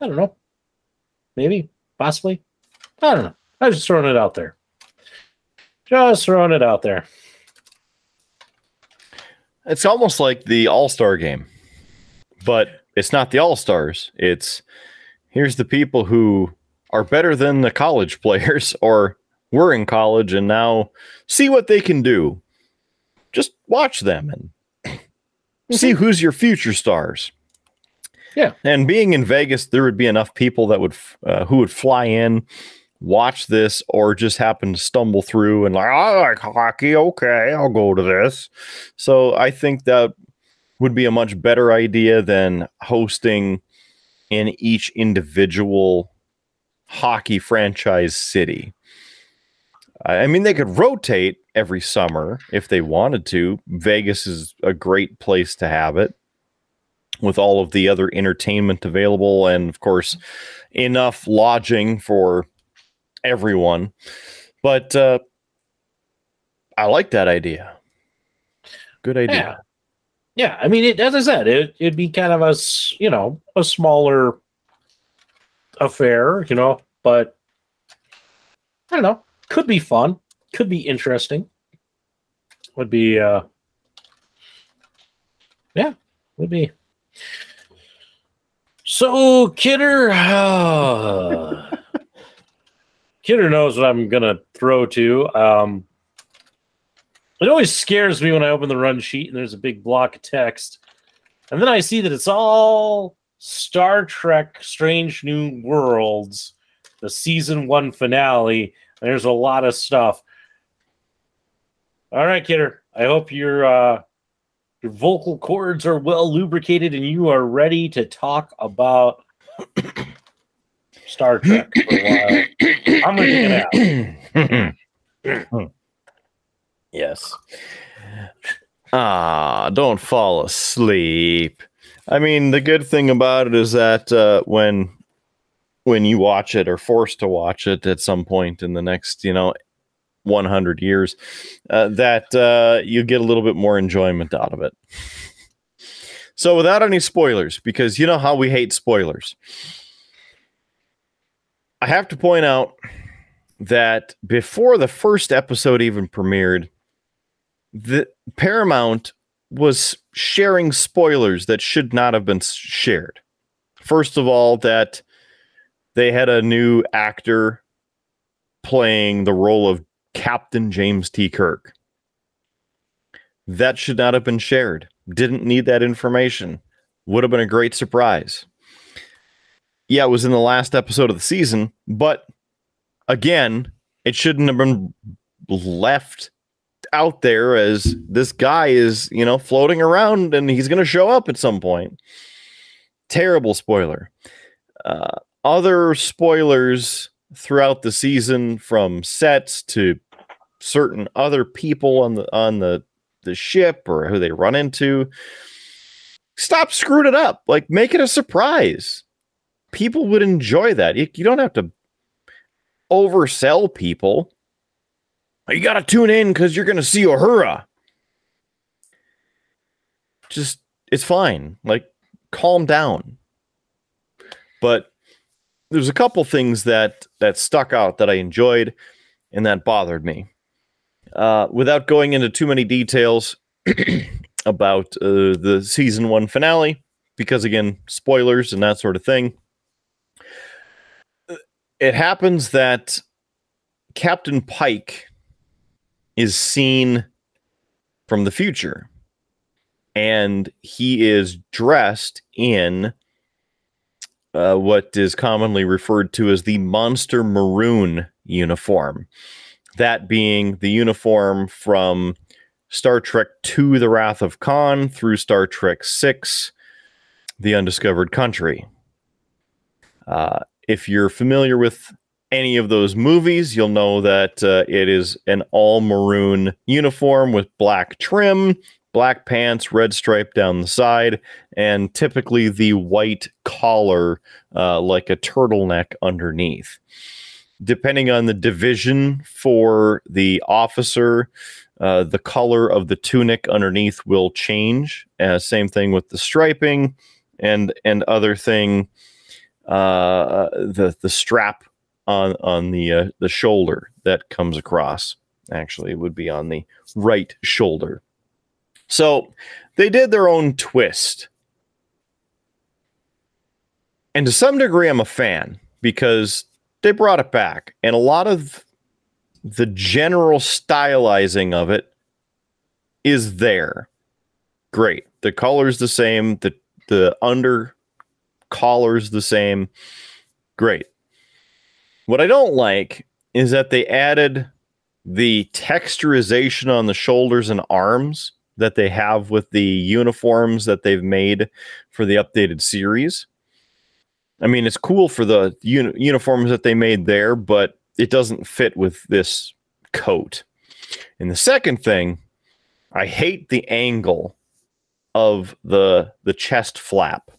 I don't know. Maybe, possibly. I don't know. I was just throwing it out there. Just throwing it out there. It's almost like the All Star game, but it's not the All Stars. It's here's the people who are better than the college (laughs) players or were in college and now see what they can do. Just watch them and (clears throat) see mm-hmm. who's your future stars. Yeah. And being in Vegas, there would be enough people that would uh, who would fly in, watch this, or just happen to stumble through and like, I like hockey. Okay, I'll go to this. So I think that would be a much better idea than hosting in each individual hockey franchise city. I mean, they could rotate every summer if they wanted to. Vegas is a great place to have it with all of the other entertainment available and of course enough lodging for everyone. But uh i like that idea. Good idea. Yeah, yeah. i mean it, as i said it, it'd be kind of a you know a smaller affair you know but i don't know. Could be fun. Could be interesting. Would be uh yeah would be so Kidder, uh, Kidder knows what I'm gonna throw to. Um, It always scares me when I open the run sheet and there's a big block of text. And then I see that it's all Star Trek Strange New Worlds, the season one finale. And there's a lot of stuff. All right, kidder. I hope your uh, your vocal cords are well lubricated and you are ready to talk about Star Trek for a while. I'm gonna it out. (clears throat) yes. Ah, don't fall asleep. I mean, the good thing about it is that uh, when when you watch it or forced to watch it at some point in the next, you know, 100 years, uh, that uh, you get a little bit more enjoyment out of it. So, without any spoilers, because you know how we hate spoilers, I have to point out that before the first episode even premiered, the Paramount was sharing spoilers that should not have been shared. First of all, that they had a new actor playing the role of Captain James T. Kirk. That should not have been shared. Didn't need that information. Would have been a great surprise. Yeah, it was in the last episode of the season, but again, it shouldn't have been left out there as this guy is, you know, floating around and he's going to show up at some point. Terrible spoiler. Uh, other spoilers throughout the season from sets to certain other people on the on the the ship or who they run into stop screwing it up like make it a surprise people would enjoy that you, you don't have to oversell people you got to tune in because you're going to see Uhura. Just, it's fine. Like, calm down. But there's a couple things that that stuck out that I enjoyed and that bothered me. Uh, without going into too many details (clears throat) about uh, the season one finale, because again, spoilers and that sort of thing. It happens that Captain Pike is seen from the future. And he is dressed in uh, what is commonly referred to as the Monster Maroon uniform. That being the uniform from Star Trek II The Wrath of Khan through Star Trek VI The Undiscovered Country. Uh, if you're familiar with any of those movies, you'll know that uh, it is an all maroon uniform with black trim, black pants, red stripe down the side, and typically the white collar, uh, like a turtleneck underneath. Depending on the division for the officer, uh, the color of the tunic underneath will change. Uh, same thing with the striping and and other thing. Uh, the the strap on on the uh, the shoulder that comes across. Actually, would be on the right shoulder. So they did their own twist. And to some degree, I'm a fan because they brought it back. And a lot of the general stylizing of it is there. Great. The color's the same. The the under collar's the same. Great. What I don't like is that they added the texturization on the shoulders and arms that they have with the uniforms that they've made for the updated series. I mean, it's cool for the uni- uniforms that they made there, but it doesn't fit with this coat. And the second thing, I hate the angle of the the chest flap.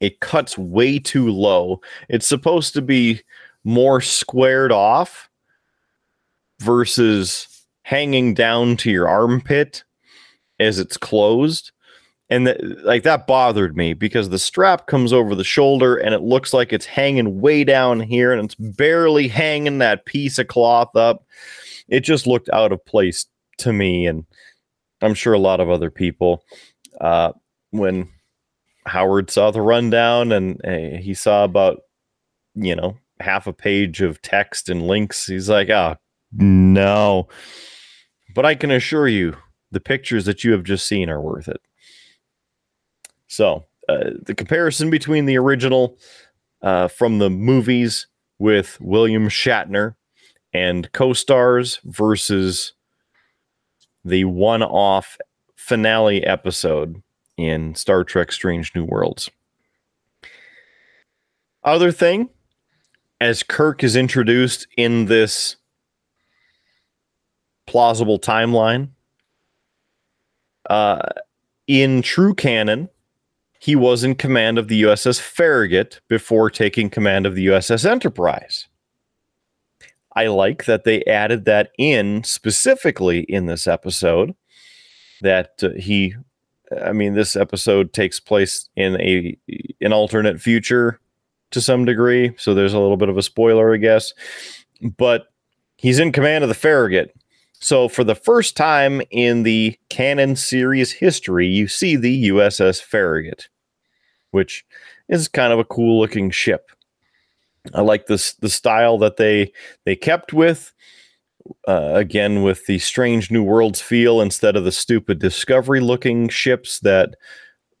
It cuts way too low. It's supposed to be more squared off versus hanging down to your armpit as it's closed. And that, like that bothered me because the strap comes over the shoulder and it looks like it's hanging way down here and it's barely hanging that piece of cloth up. It just looked out of place to me. And I'm sure a lot of other people, uh, when Howard saw the rundown and uh, he saw about, you know, half a page of text and links. He's like, oh, no. but I can assure you the pictures that you have just seen are worth it. So, uh, the comparison between the original uh, from the movies with William Shatner and co stars versus the one off finale episode in Star Trek Strange New Worlds. Other thing, as Kirk is introduced in this plausible timeline, uh, in true canon, he was in command of the USS Farragut before taking command of the USS Enterprise. I like that they added that in specifically in this episode. That uh, he, I mean, this episode takes place in a an alternate future to some degree, so there's a little bit of a spoiler, I guess. But he's in command of the Farragut, so, for the first time in the canon series history, you see the USS Farragut, which is kind of a cool looking ship. I like this the style that they they kept with. Uh, again, with the strange new worlds feel instead of the stupid discovery looking ships that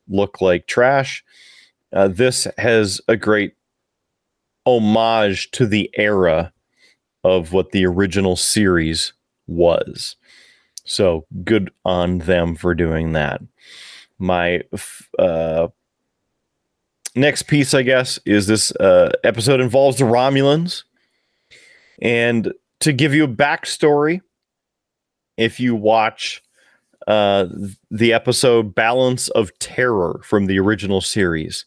look like trash. Uh, this has a great homage to the era of what the original series was. So good on them for doing that. My uh, next piece, I guess, is this uh, episode involves the Romulans. And to give you a backstory, if you watch uh, the episode Balance of Terror from the original series,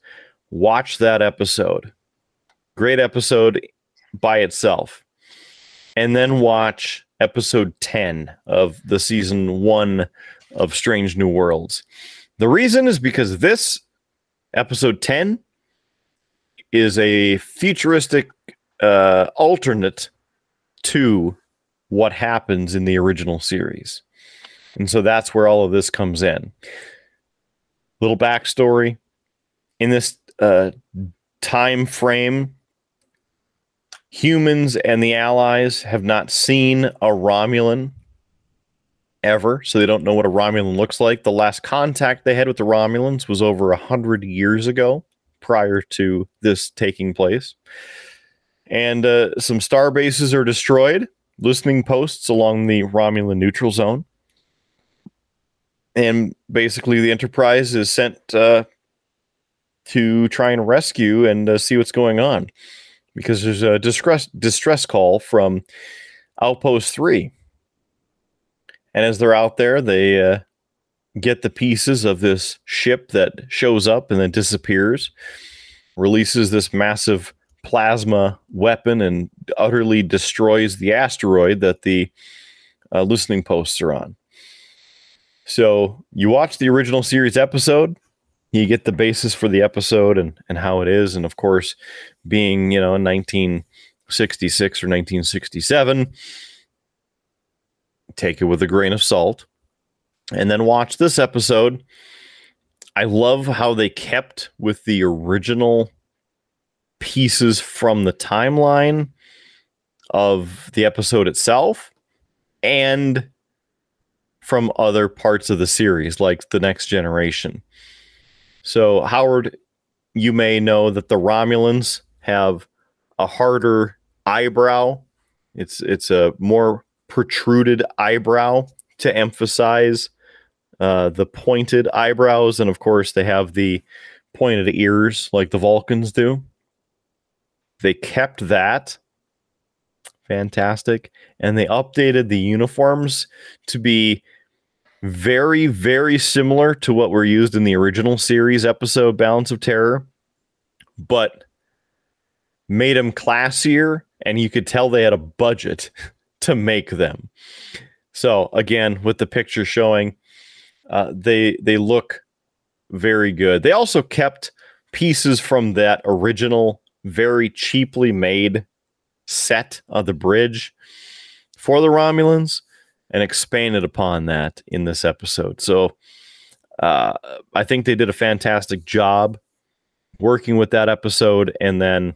watch that episode. Great episode by itself. And then watch episode 10 of the season one of Strange New Worlds. The reason is because this episode 10 is a futuristic uh, alternate to what happens in the original series. And so that's where all of this comes in. Little backstory in this uh, time frame humans and the allies have not seen a Romulan ever, so they don't know what a Romulan looks like. The last contact they had with the Romulans was over a hundred years ago, prior to this taking place. And uh, some star bases are destroyed, listening posts along the Romulan neutral zone. And basically, the Enterprise is sent uh, to try and rescue and uh, see what's going on because there's a distress distress call from Outpost Three, and as they're out there, they uh, get the pieces of this ship that shows up and then disappears, releases this massive plasma weapon, and utterly destroys the asteroid that the uh, listening posts are on. So you watch the original series episode, you get the basis for the episode and and how it is. And of course being you know 1966 or 1967 take it with a grain of salt. And then watch this episode. I love how they kept with the original pieces from the timeline of the episode itself and from other parts of the series like the next generation so, Howard, you may know that the Romulans have a harder eyebrow. It's it's a more protruded eyebrow to emphasize uh, the pointed eyebrows, and of course they have the pointed ears like the Vulcans do. They kept that fantastic, and they updated the uniforms to be very, very similar to what were used in the original series episode Balance of Terror, but made them classier, and you could tell they had a budget (laughs) to make them. So again, with the picture showing, uh, they they look very good. They also kept pieces from that original, very cheaply made set of the bridge for the Romulans and expanded upon that in this episode. So uh, I think they did a fantastic job working with that episode and then,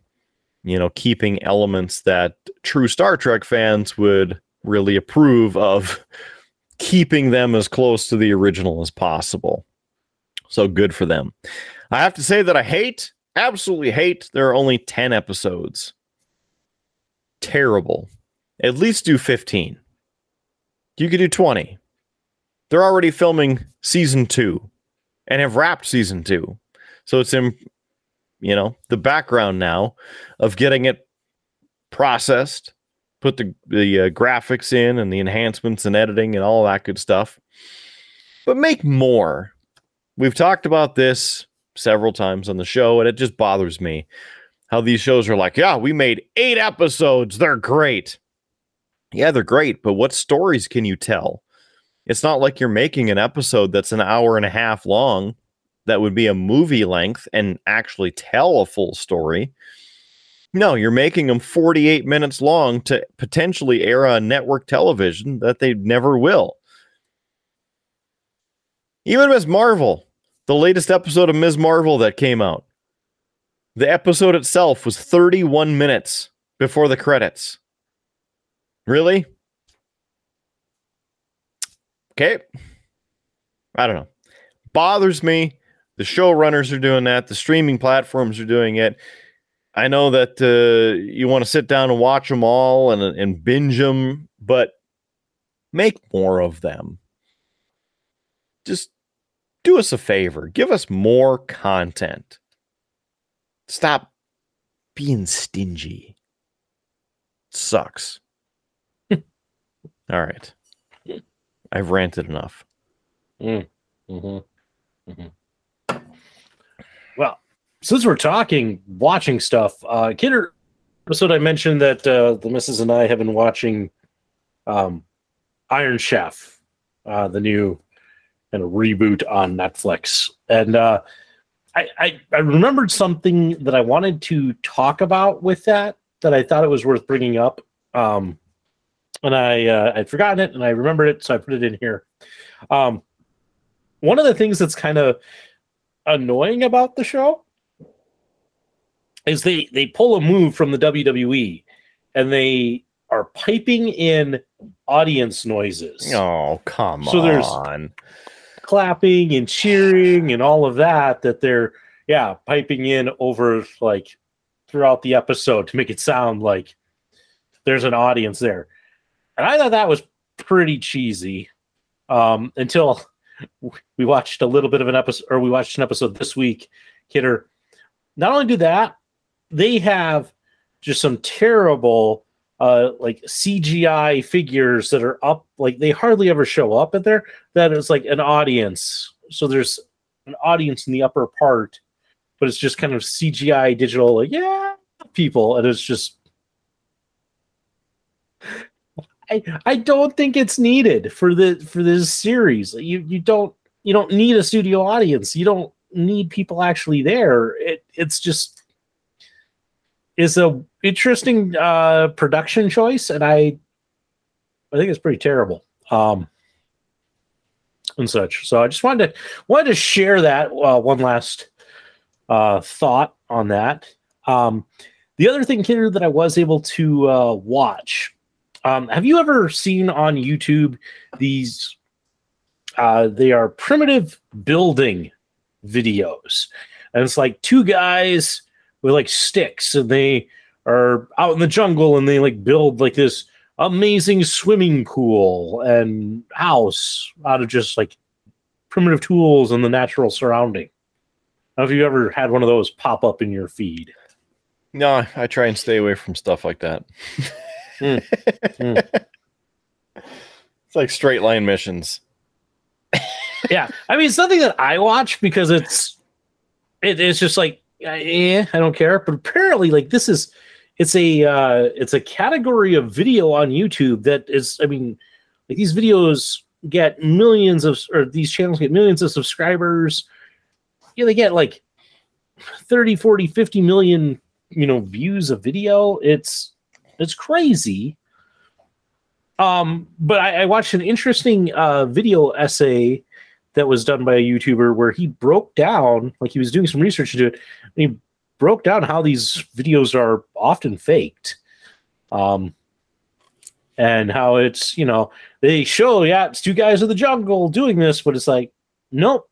you know, keeping elements that true Star Trek fans would really approve of (laughs) keeping them as close to the original as possible. So good for them. I have to say that I hate, absolutely hate, there are only 10 episodes. Terrible. At least do 15. You could do 20. They're already filming season two and have wrapped season two. So it's in, you know, the background now of getting it processed, put the, the uh, graphics in and the enhancements and editing and all that good stuff. But make more. We've talked about this several times on the show, and it just bothers me how these shows are like, yeah, we made eight episodes. They're great. Yeah, they're great, but what stories can you tell? It's not like you're making an episode that's an hour and a half long that would be a movie length and actually tell a full story. No, you're making them 48 minutes long to potentially air on network television that they never will. Even Ms. Marvel, the latest episode of Ms. Marvel that came out, the episode itself was 31 minutes before the credits. Really? Okay. I don't know. Bothers me. The showrunners are doing that. The streaming platforms are doing it. I know that uh, you want to sit down and watch them all and, and binge them, but make more of them. Just do us a favor. Give us more content. Stop being stingy. sucks. All right. I've ranted enough. Mm. Mm-hmm. Mm-hmm. Well, since we're talking watching stuff, uh, Kidder episode I mentioned that uh, the missus and I have been watching um, Iron Chef, uh, the new kind of reboot on Netflix, and uh, I, I I remembered something that I wanted to talk about with that that I thought it was worth bringing up. Um, and I uh, I'd forgotten it and I remembered it, so I put it in here. Um, one of the things that's kind of annoying about the show is they they pull a move from the WWE and they are piping in audience noises. Oh, come on, So there's- on. clapping and cheering and all of that that they're yeah piping in over like throughout the episode to make it sound like there's an audience there and i thought that was pretty cheesy um until we watched a little bit of an episode or we watched an episode this week kidder not only do that they have just some terrible uh like cgi figures that are up like they hardly ever show up in there that is like an audience. So there's an audience in the upper part, but it's just kind of CGI digital, like, yeah, people. And it's just I I don't think it's needed for the for this series. You you don't you don't need a studio audience. You don't need people actually there. It it's just is a interesting uh production choice and I I think it's pretty terrible. Um and such. So I just wanted to wanted to share that uh, one last uh, thought on that. Um, the other thing, Kidder, that I was able to uh, watch. Um, have you ever seen on YouTube these? Uh, they are primitive building videos, and it's like two guys with like sticks, and they are out in the jungle, and they like build like this amazing swimming pool and house out of just like primitive tools and the natural surrounding. Have you ever had one of those pop up in your feed? No, I try and stay away from stuff like that. (laughs) Mm. Mm. (laughs) It's like straight line missions. (laughs) yeah, I mean it's nothing that I watch because it's it, it's just like yeah, I don't care. But apparently, like this is it's a uh, it's a category of video on YouTube that is I mean like these videos get millions of or these channels get millions of subscribers. Yeah, they get like 30, 40, 50 million, you know, views of video. It's it's crazy. Um, but I, I watched an interesting uh video essay that was done by a YouTuber where he broke down, like he was doing some research into it, and he broke down how these videos are often faked. Um, and how it's you know they show yeah it's two guys in the jungle doing this, but it's like nope.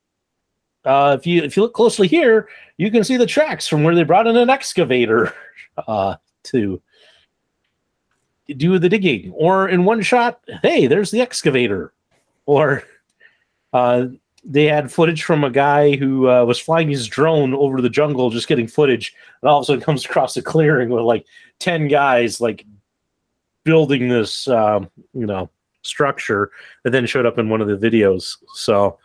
Uh, if you if you look closely here, you can see the tracks from where they brought in an excavator (laughs) uh, to do the digging. Or in one shot, hey, there's the excavator. Or uh, they had footage from a guy who uh, was flying his drone over the jungle, just getting footage, and all of a sudden comes across a clearing with like ten guys like building this, um, you know, structure that then showed up in one of the videos. So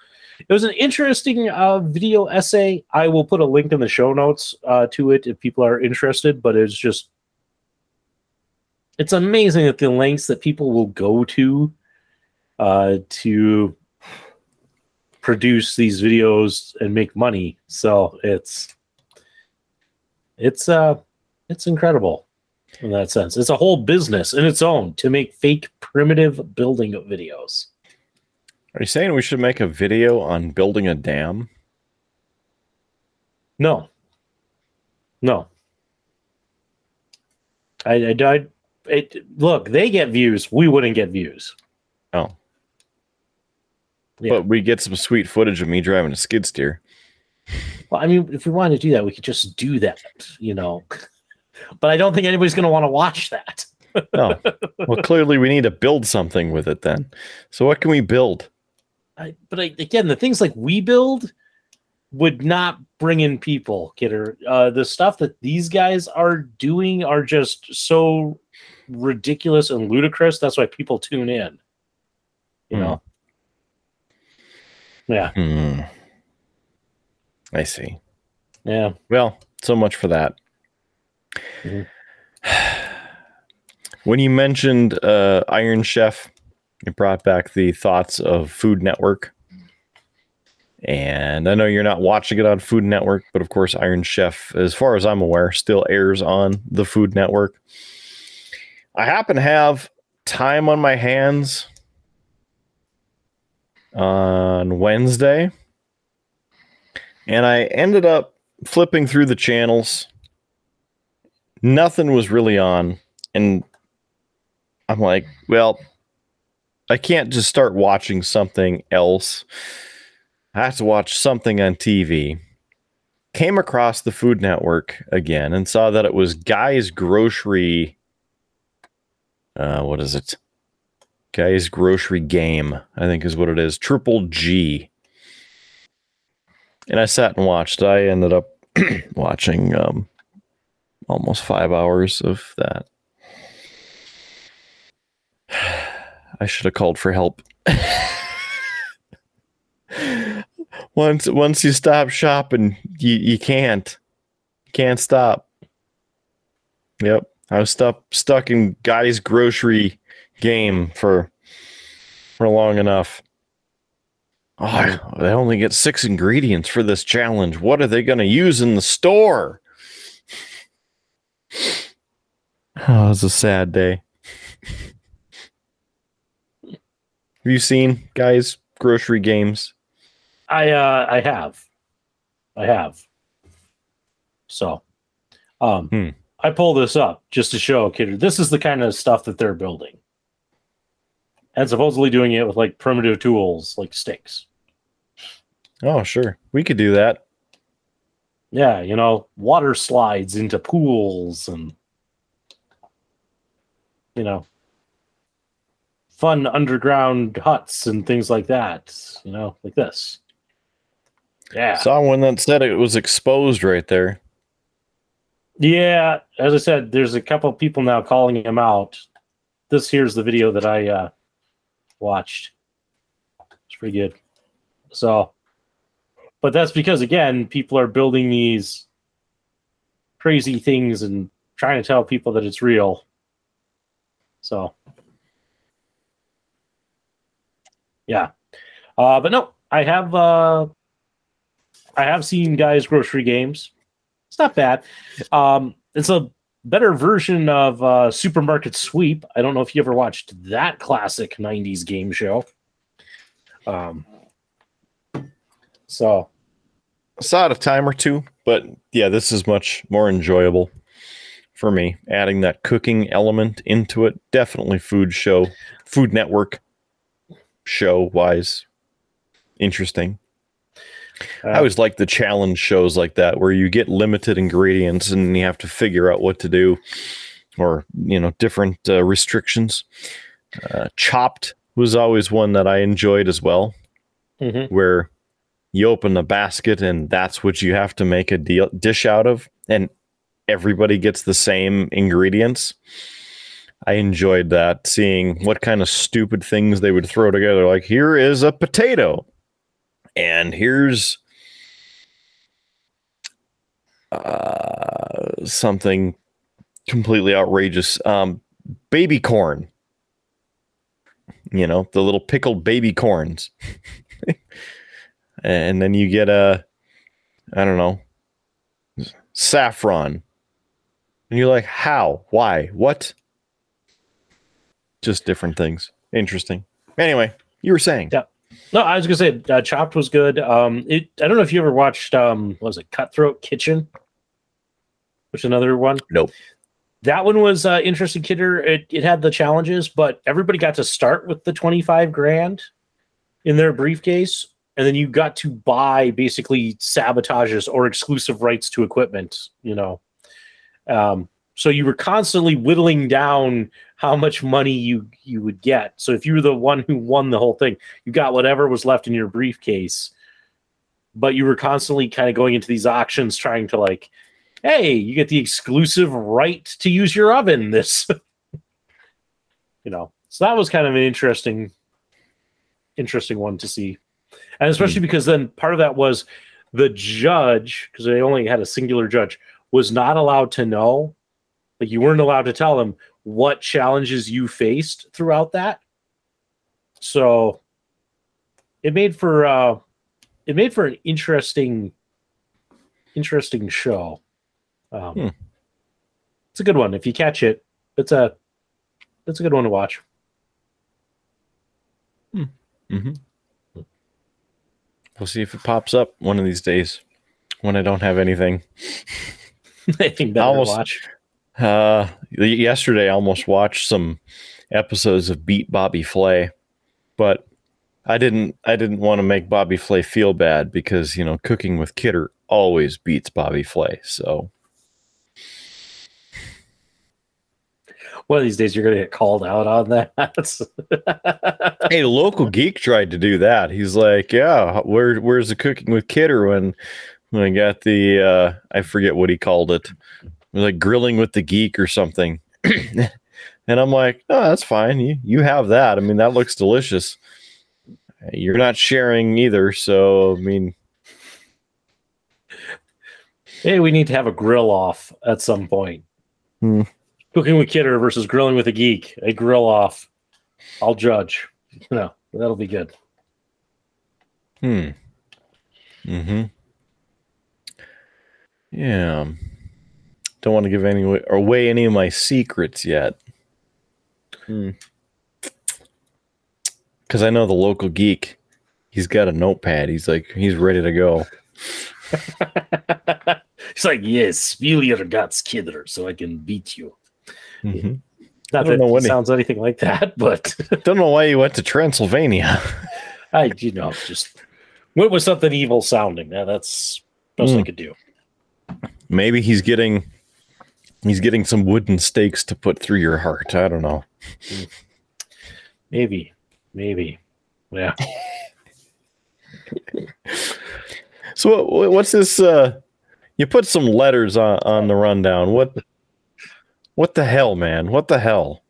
it was an interesting uh, video essay. I will put a link in the show notes uh, to it if people are interested. But it's just, it's amazing that the lengths that people will go to uh, to produce these videos and make money. So it's it's uh it's incredible in that sense. It's a whole business in its own to make fake primitive building videos. Are you saying we should make a video on building a dam? No. No. I, I, I it, look, they get views. We wouldn't get views. Oh. Yeah. But we get some sweet footage of me driving a skid steer. Well, I mean, if we wanted to do that, we could just do that, you know. (laughs) But I don't think anybody's going to want to watch that. No. (laughs) well, clearly we need to build something with it then. So what can we build? I, but I, again, the things like we build would not bring in people, kidder. Uh, the stuff that these guys are doing are just so ridiculous and ludicrous. That's why people tune in. You Hmm. know. Yeah. Hmm. I see. Yeah. Well, so much for that. Mhm. (sighs) When you mentioned uh, Iron Chef, it brought back the thoughts of Food Network. And I know you're not watching it on Food Network, but of course, Iron Chef, as far as I'm aware, still airs on the Food Network. I happen to have time on my hands on Wednesday, and I ended up flipping through the channels. Nothing was really on, and I'm like, well, I can't just start watching something else. I have to watch something on TV. Came across the Food Network again and saw that it was Guy's Grocery. Uh, what is it? Guy's Grocery Game, I think is what it is. Triple G. And I sat and watched. I ended up (clears throat) watching um, almost five hours of that. (sighs) I should have called for help. (laughs) once once you stop shopping, you, you can't. Can't stop. Yep. I was stuck stuck in guy's grocery game for for long enough. Oh, they only get six ingredients for this challenge. What are they going to use in the store? (sighs) Oh, it's a sad day. (laughs) Have you seen guys grocery games? I uh I have. I have. So um Hmm. I pull this up just to show kidder this is the kind of stuff that they're building. And supposedly doing it with like primitive tools like sticks. Oh, sure. We could do that. Yeah, you know, water slides into pools and you know fun underground huts and things like that, you know, like this. Yeah. Saw one that said it was exposed right there. Yeah, as I said, there's a couple of people now calling him out. This here's the video that I uh, watched. It's pretty good. So, but that's because again, people are building these crazy things and trying to tell people that it's real. So, yeah, uh, but no, I have uh, I have seen guys grocery games. It's not bad. Um, it's a better version of uh, Supermarket Sweep. I don't know if you ever watched that classic '90s game show. Um, so I saw it a time or two, but yeah, this is much more enjoyable for me. Adding that cooking element into it, definitely food show, Food Network show wise, interesting. Uh, I always like the challenge shows like that where you get limited ingredients and you have to figure out what to do or, you know, different uh, restrictions. Uh, Chopped was always one that I enjoyed as well, mhm. where you open a basket and that's what you have to make a deal, dish out of, and everybody gets the same ingredients. I enjoyed that, seeing what kind of stupid things they would throw together. Like, here is a potato, and here's uh, something completely outrageous. Um, baby corn. You know, the little pickled baby corns. (laughs) and then you get a, I don't know, saffron. And you're like, how? Why? What? Just different things. Interesting. Anyway, you were saying. Yeah. No, I was gonna say uh, Chopped was good. Um, it I don't know if you ever watched um, what was it Cutthroat Kitchen, which is another one. Nope. That one was uh, interesting. Kidder, it it had the challenges, but everybody got to start with the twenty five grand in their briefcase, and then you got to buy basically sabotages or exclusive rights to equipment. You know, um, so you were constantly whittling down how much money you you would get. So if you were the one who won the whole thing, you got whatever was left in your briefcase. But you were constantly kind of going into these auctions trying to like, hey, you get the exclusive right to use your oven. This, (laughs) you know, so that was kind of an interesting, interesting one to see, and especially hmm. because then part of that was the judge because they only had a singular judge was not allowed to know, like you weren't allowed to tell them what challenges you faced throughout that. So it made for uh it made for an interesting interesting show. Um Hmm. it's a good one. If you catch it, it's a it's a good one to watch. Mm-hmm. We'll see if it pops up one of these days when I don't have anything. (laughs) I think better Almost- watch. Uh, yesterday I almost watched some episodes of Beat Bobby Flay, but I didn't. I didn't want to make Bobby Flay feel bad because you know cooking with Kidder always beats Bobby Flay. So One of these days you're gonna get called out on that. (laughs) hey, local geek tried to do that. He's like, "Yeah, where where's the cooking with Kidder when when I got the uh, I forget what he called it, like grilling with the geek or something." (clears throat) and I'm like, "Oh, that's fine. You you have that. I mean, that looks delicious. You're not sharing either, so I mean, Hey, we need to have a grill off at some point. Hmm. Cooking with Kidder versus grilling with a geek. A grill off. I'll judge. No, that'll be good. hmm, mm-hmm, yeah." Don't want to give any away, away any of my secrets yet. Hmm. Because I know the local geek, he's got a notepad. He's like, he's ready to go. (laughs) He's like, yes, spill your guts, Kidder, so I can beat you. Mhm. Not that it when he- sounds anything like that, but (laughs) Don't know why he went to Transylvania. I, you know, just went with something evil sounding. Yeah, that's best I Hmm. could do. Maybe he's getting he's getting some wooden stakes to put through your heart. I don't know. Maybe, maybe. Yeah. (laughs) So what's this? Uh, you put some letters on on the rundown. What? What the hell, man? What the hell?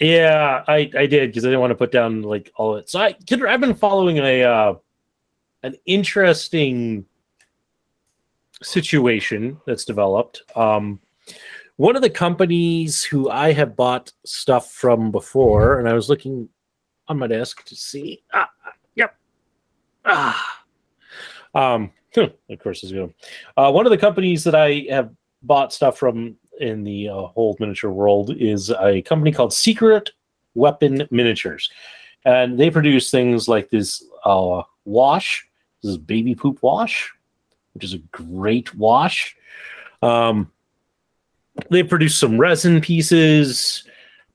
Yeah, I, I did because I didn't want to put down like all it. So I I've been following a uh, an interesting situation that's developed. Um, one of the companies who I have bought stuff from before, and I was looking on my desk to see. Ah, yep. Ah. Um, (laughs) of course, it's good. Uh, one of the companies that I have bought stuff from in the uh, whole miniature world is a company called Secret Weapon Miniatures, and they produce things like this uh, wash. This is baby poop wash, which is a great wash. Um, they produced some resin pieces,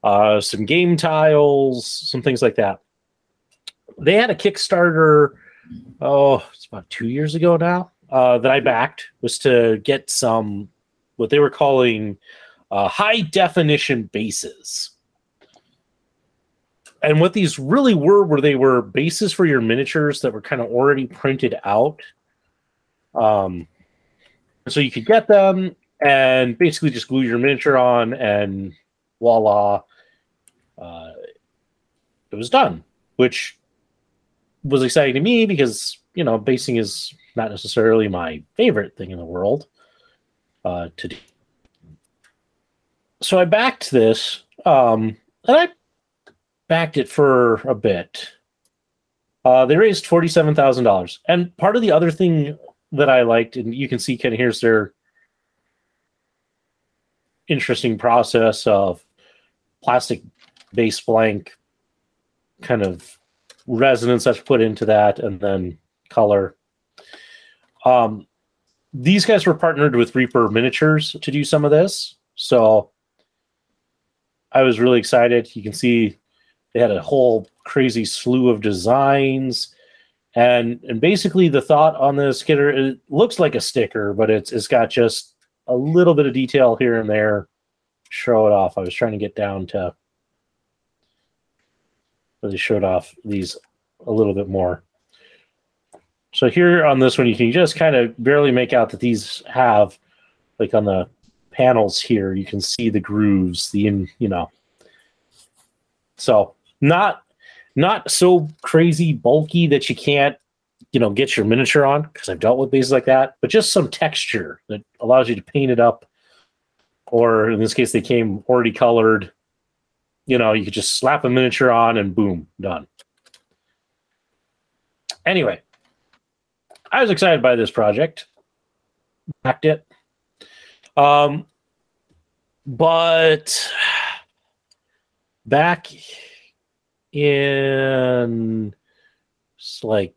uh, some game tiles, some things like that. They had a Kickstarter, oh, it's about two years ago now, uh, that I backed was to get some what they were calling uh, high definition bases. And what these really were, were they were bases for your miniatures that were kind of already printed out. Um, so you could get them and basically just glue your miniature on, and voila, uh, it was done. Which was exciting to me because you know basing is not necessarily my favorite thing in the world uh, to do. So I backed this, um, and I backed it for a bit. Uh, they raised forty-seven thousand dollars, and part of the other thing that I liked, and you can see kind of here's their interesting process of plastic base blank kind of resonance that's put into that, and then color. Um, these guys were partnered with Reaper Miniatures to do some of this, so I was really excited. You can see they had a whole crazy slew of designs, and and basically the thought on this Kidder, it looks like a sticker, but it's it's got just a little bit of detail here and there. Show it off. I was trying to get down to really showed off these a little bit more. So here on this one, you can just kind of barely make out that these have, like on the panels here, you can see the grooves, the in, you know. So not not so crazy bulky that you can't, you know, get your miniature on because I've dealt with these like that, but just some texture that allows you to paint it up. Or in this case, they came already colored. You know, you could just slap a miniature on and boom, done. Anyway, I was excited by this project. Backed it. Um, but back in like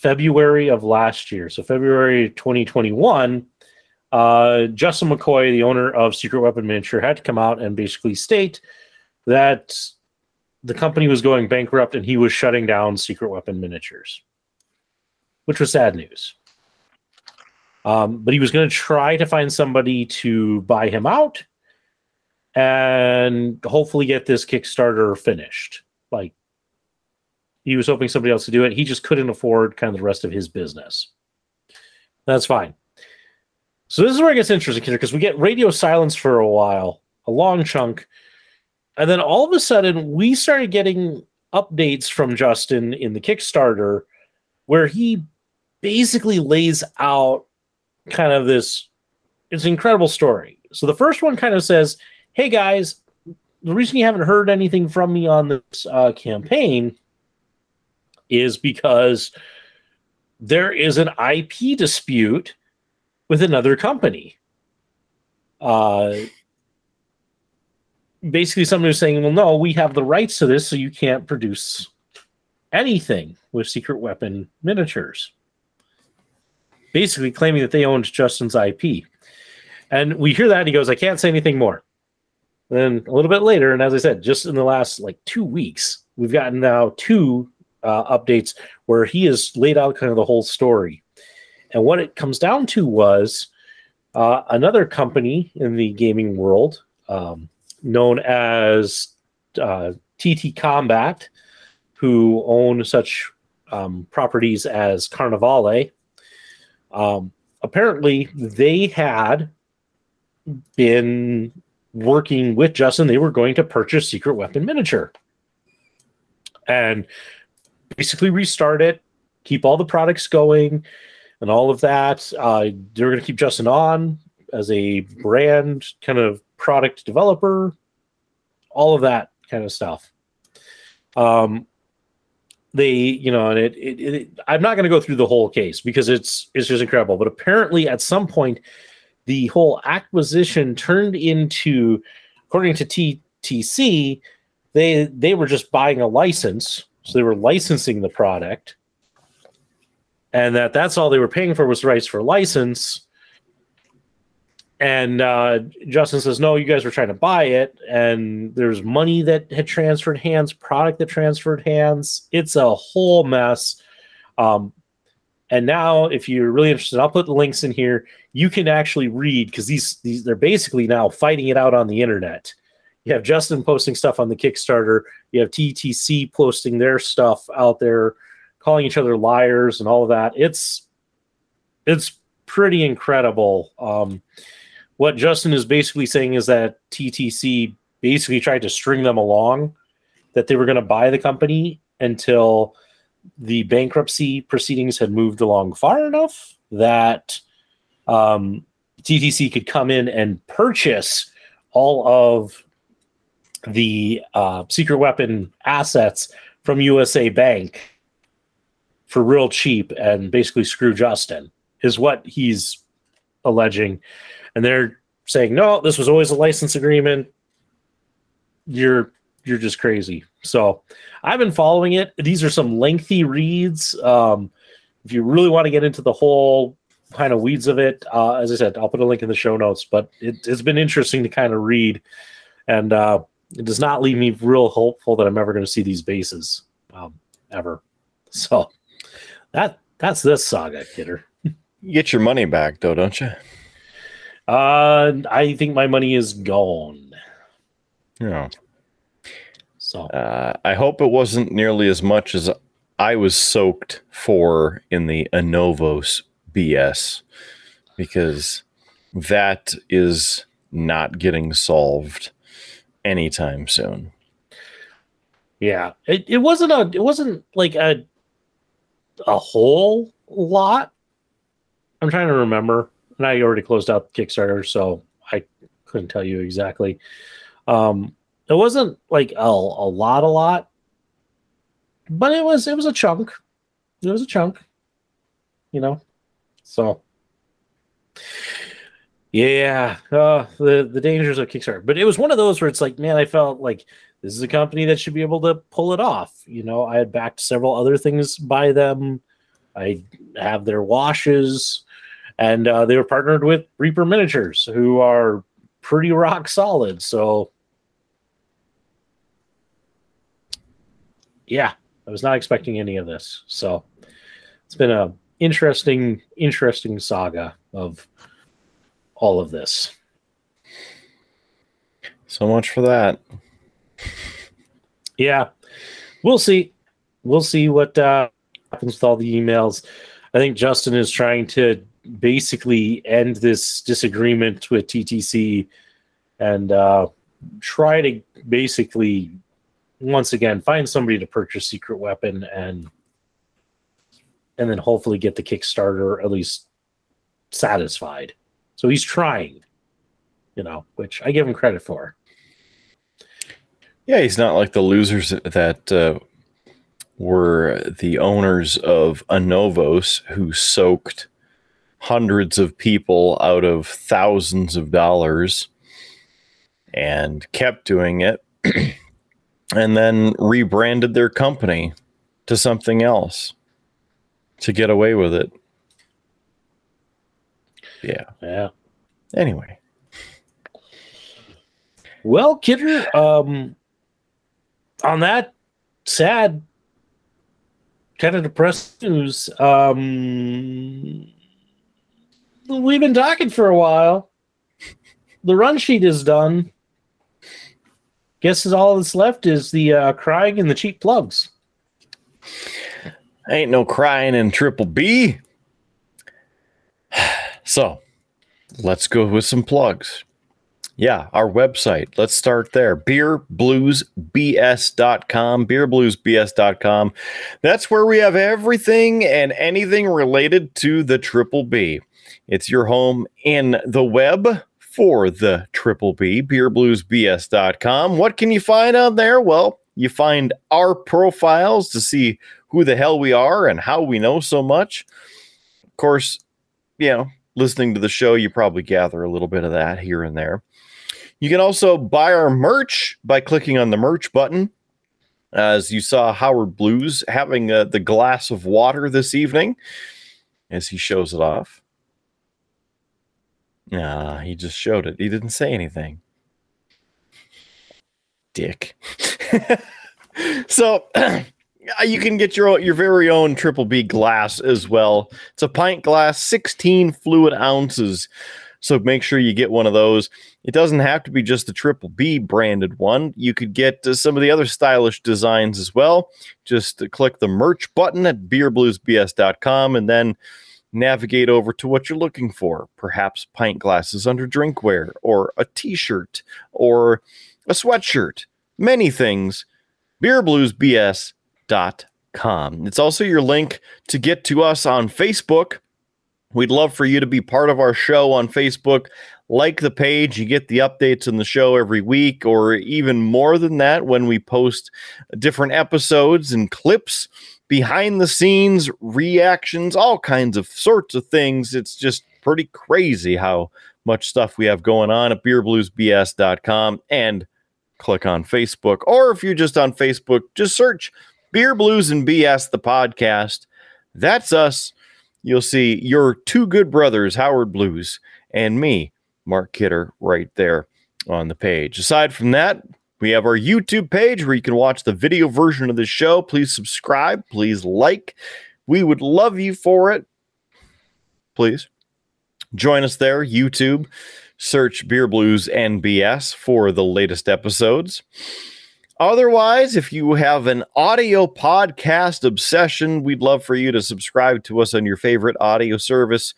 February of last year, so February 2021, uh, Justin McCoy, the owner of Secret Weapon Miniature, had to come out and basically state that the company was going bankrupt and he was shutting down Secret Weapon Miniatures which was sad news. Um, but he was going to try to find somebody to buy him out and hopefully get this Kickstarter finished. Like he was hoping somebody else to do it. He just couldn't afford kind of the rest of his business. That's fine. So this is where it gets interesting here because we get radio silence for a while, a long chunk, and then all of a sudden we started getting updates from Justin in the Kickstarter where he basically lays out kind of this it's an incredible story. So the first one kind of says, "Hey guys, the reason you haven't heard anything from me on this uh, campaign is because there is an IP dispute with another company." Uh, basically, somebody was saying, "Well, no, we have the rights to this, so you can't produce anything with secret weapon miniatures." basically claiming that they owned Justin's IP. And we hear that, and he goes, I can't say anything more. Then a little bit later, and as I said, just in the last like two weeks, we've gotten now two uh, updates where he has laid out kind of the whole story. And what it comes down to was uh, another company in the gaming world um, known as uh, TT Combat, who own such um, properties as Carnevale um, apparently, they had been working with Justin. They were going to purchase Secret Weapon Miniature and basically restart it, keep all the products going, and all of that. Uh, they're going to keep Justin on as a brand kind of product developer, all of that kind of stuff. Um, they you know and it, it, it i'm not going to go through the whole case because it's it's just incredible but apparently at some point the whole acquisition turned into according to ttc they they were just buying a license so they were licensing the product and that that's all they were paying for was rights for license and uh, Justin says, "No, you guys were trying to buy it, and there's money that had transferred hands, product that transferred hands. It's a whole mess." Um, and now, if you're really interested, I'll put the links in here. You can actually read because these these they're basically now fighting it out on the internet. You have Justin posting stuff on the Kickstarter. You have TTC posting their stuff out there, calling each other liars and all of that. It's it's pretty incredible. Um, what Justin is basically saying is that TTC basically tried to string them along, that they were going to buy the company until the bankruptcy proceedings had moved along far enough that um, TTC could come in and purchase all of the uh, secret weapon assets from USA Bank for real cheap and basically screw Justin, is what he's alleging. And they're saying, no, this was always a license agreement. You're you're just crazy. So I've been following it. These are some lengthy reads. Um, if you really want to get into the whole kind of weeds of it, uh, as I said, I'll put a link in the show notes. But it, has been interesting to kind of read, and uh, it does not leave me real hopeful that I'm ever going to see these bases um, ever. So that that's this saga, kidder. You get your money back though, don't you? Uh, I think my money is gone. Yeah. So uh, I hope it wasn't nearly as much as I was soaked for in the Anovos BS because that is not getting solved anytime soon. Yeah, it, it wasn't a it wasn't like a a whole lot. I'm trying to remember, and I already closed out Kickstarter, so I couldn't tell you exactly. Um, it wasn't like a, a lot, a lot, but it was it was a chunk. It was a chunk, you know. So yeah, uh, the the dangers of Kickstarter. But it was one of those where it's like, man, I felt like this is a company that should be able to pull it off. You know, I had backed several other things by them. I have their washes, and uh, they were partnered with Reaper Miniatures, who are pretty rock solid. So yeah, I was not expecting any of this. So it's been a interesting, interesting saga of all of this. So much for that. (laughs) Yeah, we'll see. We'll see what uh, happens with all the emails. I think Justin is trying to basically end this disagreement with TTC and uh, try to basically once again find somebody to purchase secret weapon and and then hopefully get the kickstarter at least satisfied so he's trying you know which i give him credit for yeah he's not like the losers that uh, were the owners of anovos who soaked hundreds of people out of thousands of dollars and kept doing it (clears throat) and then rebranded their company to something else to get away with it. Yeah. Yeah. Anyway. Well, Kidder, um, on that sad, kind of depressed news, um, we've been talking for a while. The run sheet is done guess all that's left is the uh, crying and the cheap plugs. Ain't no crying in Triple B. So let's go with some plugs. Yeah, our website. Let's start there. Beerbluesbs.com. Beerbluesbs.com. That's where we have everything and anything related to the Triple B. It's your home in the web for the Triple B, beerbluesbs.com. What can you find out there? Well, you find our profiles to see who the hell we are and how we know so much. Of course, you know, listening to the show, you probably gather a little bit of that here and there. You can also buy our merch by clicking on the merch button. As you saw Howard Blues having uh, the glass of water this evening as he shows it off. Nah, he just showed it. He didn't say anything. Dick. (laughs) so (clears throat) you can get your your very own triple B glass as well. It's a pint glass, 16 fluid ounces. So make sure you get one of those. It doesn't have to be just the triple B branded one. You could get uh, some of the other stylish designs as well. Just uh, click the merch button at beerbluesbs.com and then navigate over to what you're looking for. Perhaps pint glasses under drinkware, or a t shirt, or a sweatshirt. Many things. beerbluesbs.com. It's also your link to get to us on Facebook. We'd love for you to be part of our show on Facebook. Like the page, you get the updates on the show every week, or even more than that when we post different episodes and clips behind the scenes reactions, all kinds of sorts of things. It's just pretty crazy how much stuff we have going on at beerbluesbs.com and click on Facebook. Or if you're just on Facebook, just search Beer Blues and BS, the podcast. That's us. You'll see your two good brothers, Howard Blues, and me, Mark Kidder, right there on the page. Aside from that, we have our YouTube page where you can watch the video version of the show. Please subscribe. Please like. We would love you for it. Please join us there, YouTube. Search Beer Blues and BS for the latest episodes. Otherwise, if you have an audio podcast obsession, we'd love for you to subscribe to us on your favorite audio service.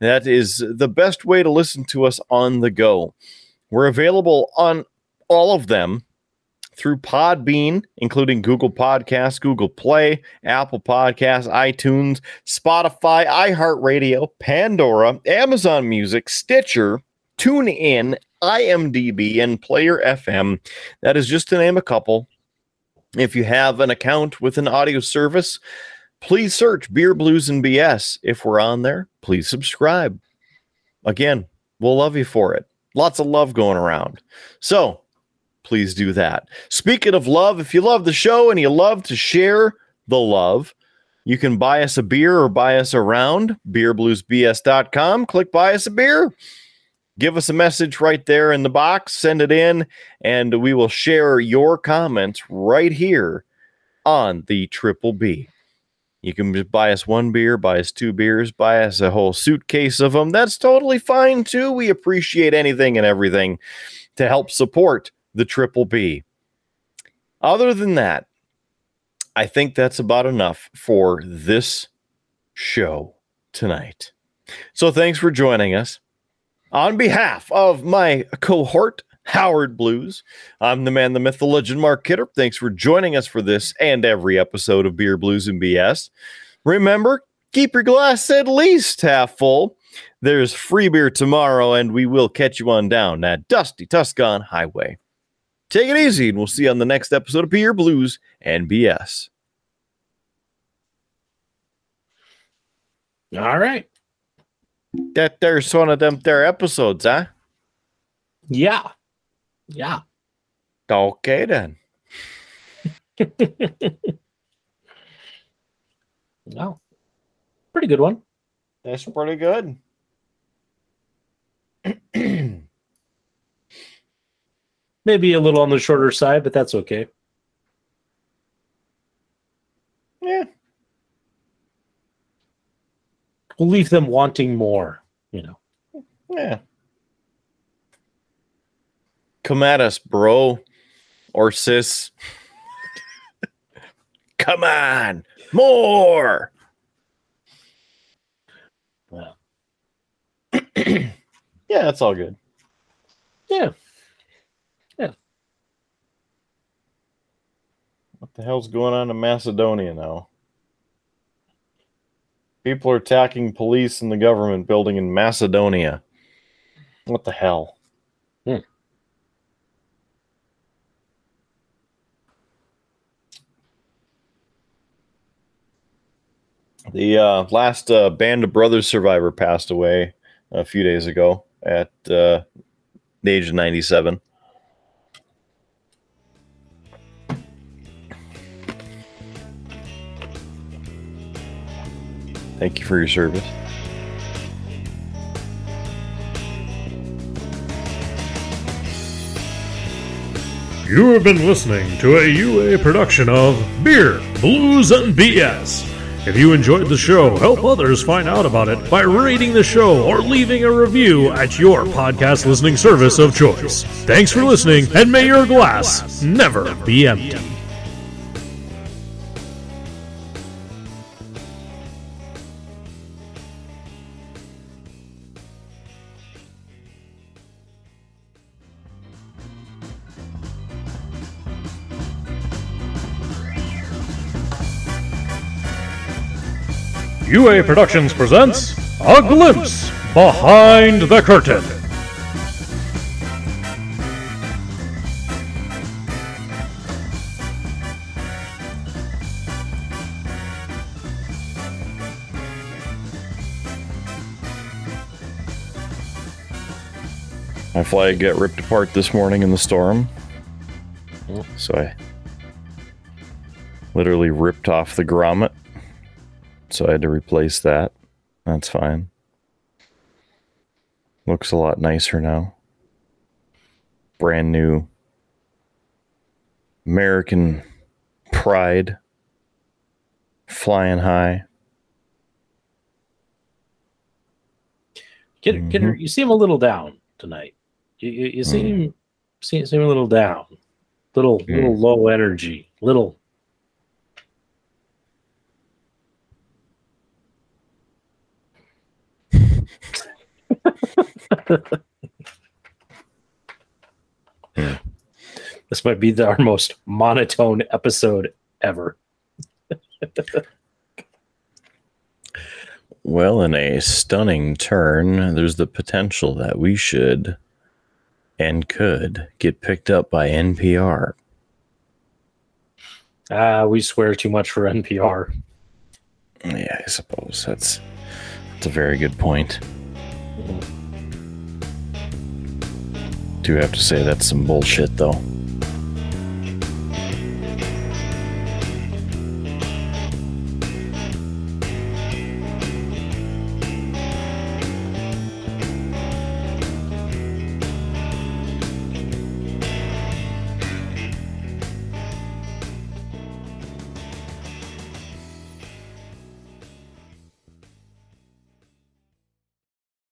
That is the best way to listen to us on the go. We're available on all of them through Podbean, including Google Podcasts, Google Play, Apple Podcasts, iTunes, Spotify, iHeartRadio, Pandora, Amazon Music, Stitcher, TuneIn, IMDb, and Player FM. That is just to name a couple. If you have an account with an audio service, please search Beer Blues and BS. If we're on there, please subscribe. Again, we'll love you for it. Lots of love going around. So, please do that. Speaking of love, if you love the show and you love to share the love, you can buy us a beer or buy us around beerbluesbs.com. Click buy us a beer. Give us a message right there in the box, send it in, and we will share your comments right here on the Triple B. You can just buy us one beer, buy us two beers, buy us a whole suitcase of them. That's totally fine too. We appreciate anything and everything to help support the Triple B. Other than that, I think that's about enough for this show tonight. So thanks for joining us. On behalf of my cohort, Howard Blues, I'm the man, the myth, the legend, Mark Kidder. Thanks for joining us for this and every episode of Beer Blues and BS. Remember, keep your glass at least half full. There's free beer tomorrow, and we will catch you on down that dusty Tuscan highway. Take it easy, and we'll see you on the next episode of Beer Blues and BS. All right. That there's one of them there episodes, huh? Yeah. Yeah. Okay then. (laughs) no. Pretty good one. That's pretty good. (clears throat) Maybe a little on the shorter side, but that's okay. Yeah. We'll leave them wanting more, you know. Yeah. Come at us, bro or sis. (laughs) Come on. More. Well, (clears throat) Yeah, that's all good. Yeah. Yeah. What the hell's going on in Macedonia now? People are attacking police and the government building in Macedonia. What the hell? Hmm. The uh, last uh, Band of Brothers survivor passed away a few days ago at uh, the age of 97. Thank you for your service. You have been listening to a UA production of Beer, Blues, and BS. If you enjoyed the show, help others find out about it by rating the show or leaving a review at your podcast listening service of choice. Thanks for listening, and may your glass never be empty. UA Productions presents A Glimpse Behind the Curtain. My flag got ripped apart this morning in the storm. Oh. So I literally ripped off the grommet. So I had to replace that. That's fine. Looks a lot nicer now. Brand new American pride flying high. Get, get, Mhm. You seem a little down tonight. You, you, you seem, seem seem a little down, little Mm. little low energy, little. (laughs) This might be the, our most monotone episode ever. (laughs) Well, in a stunning turn, there's the potential that we should and could get picked up by NPR. Ah, we swear too much for NPR. Yeah, I suppose that's that's a very good point. Do have to say that's some bullshit though.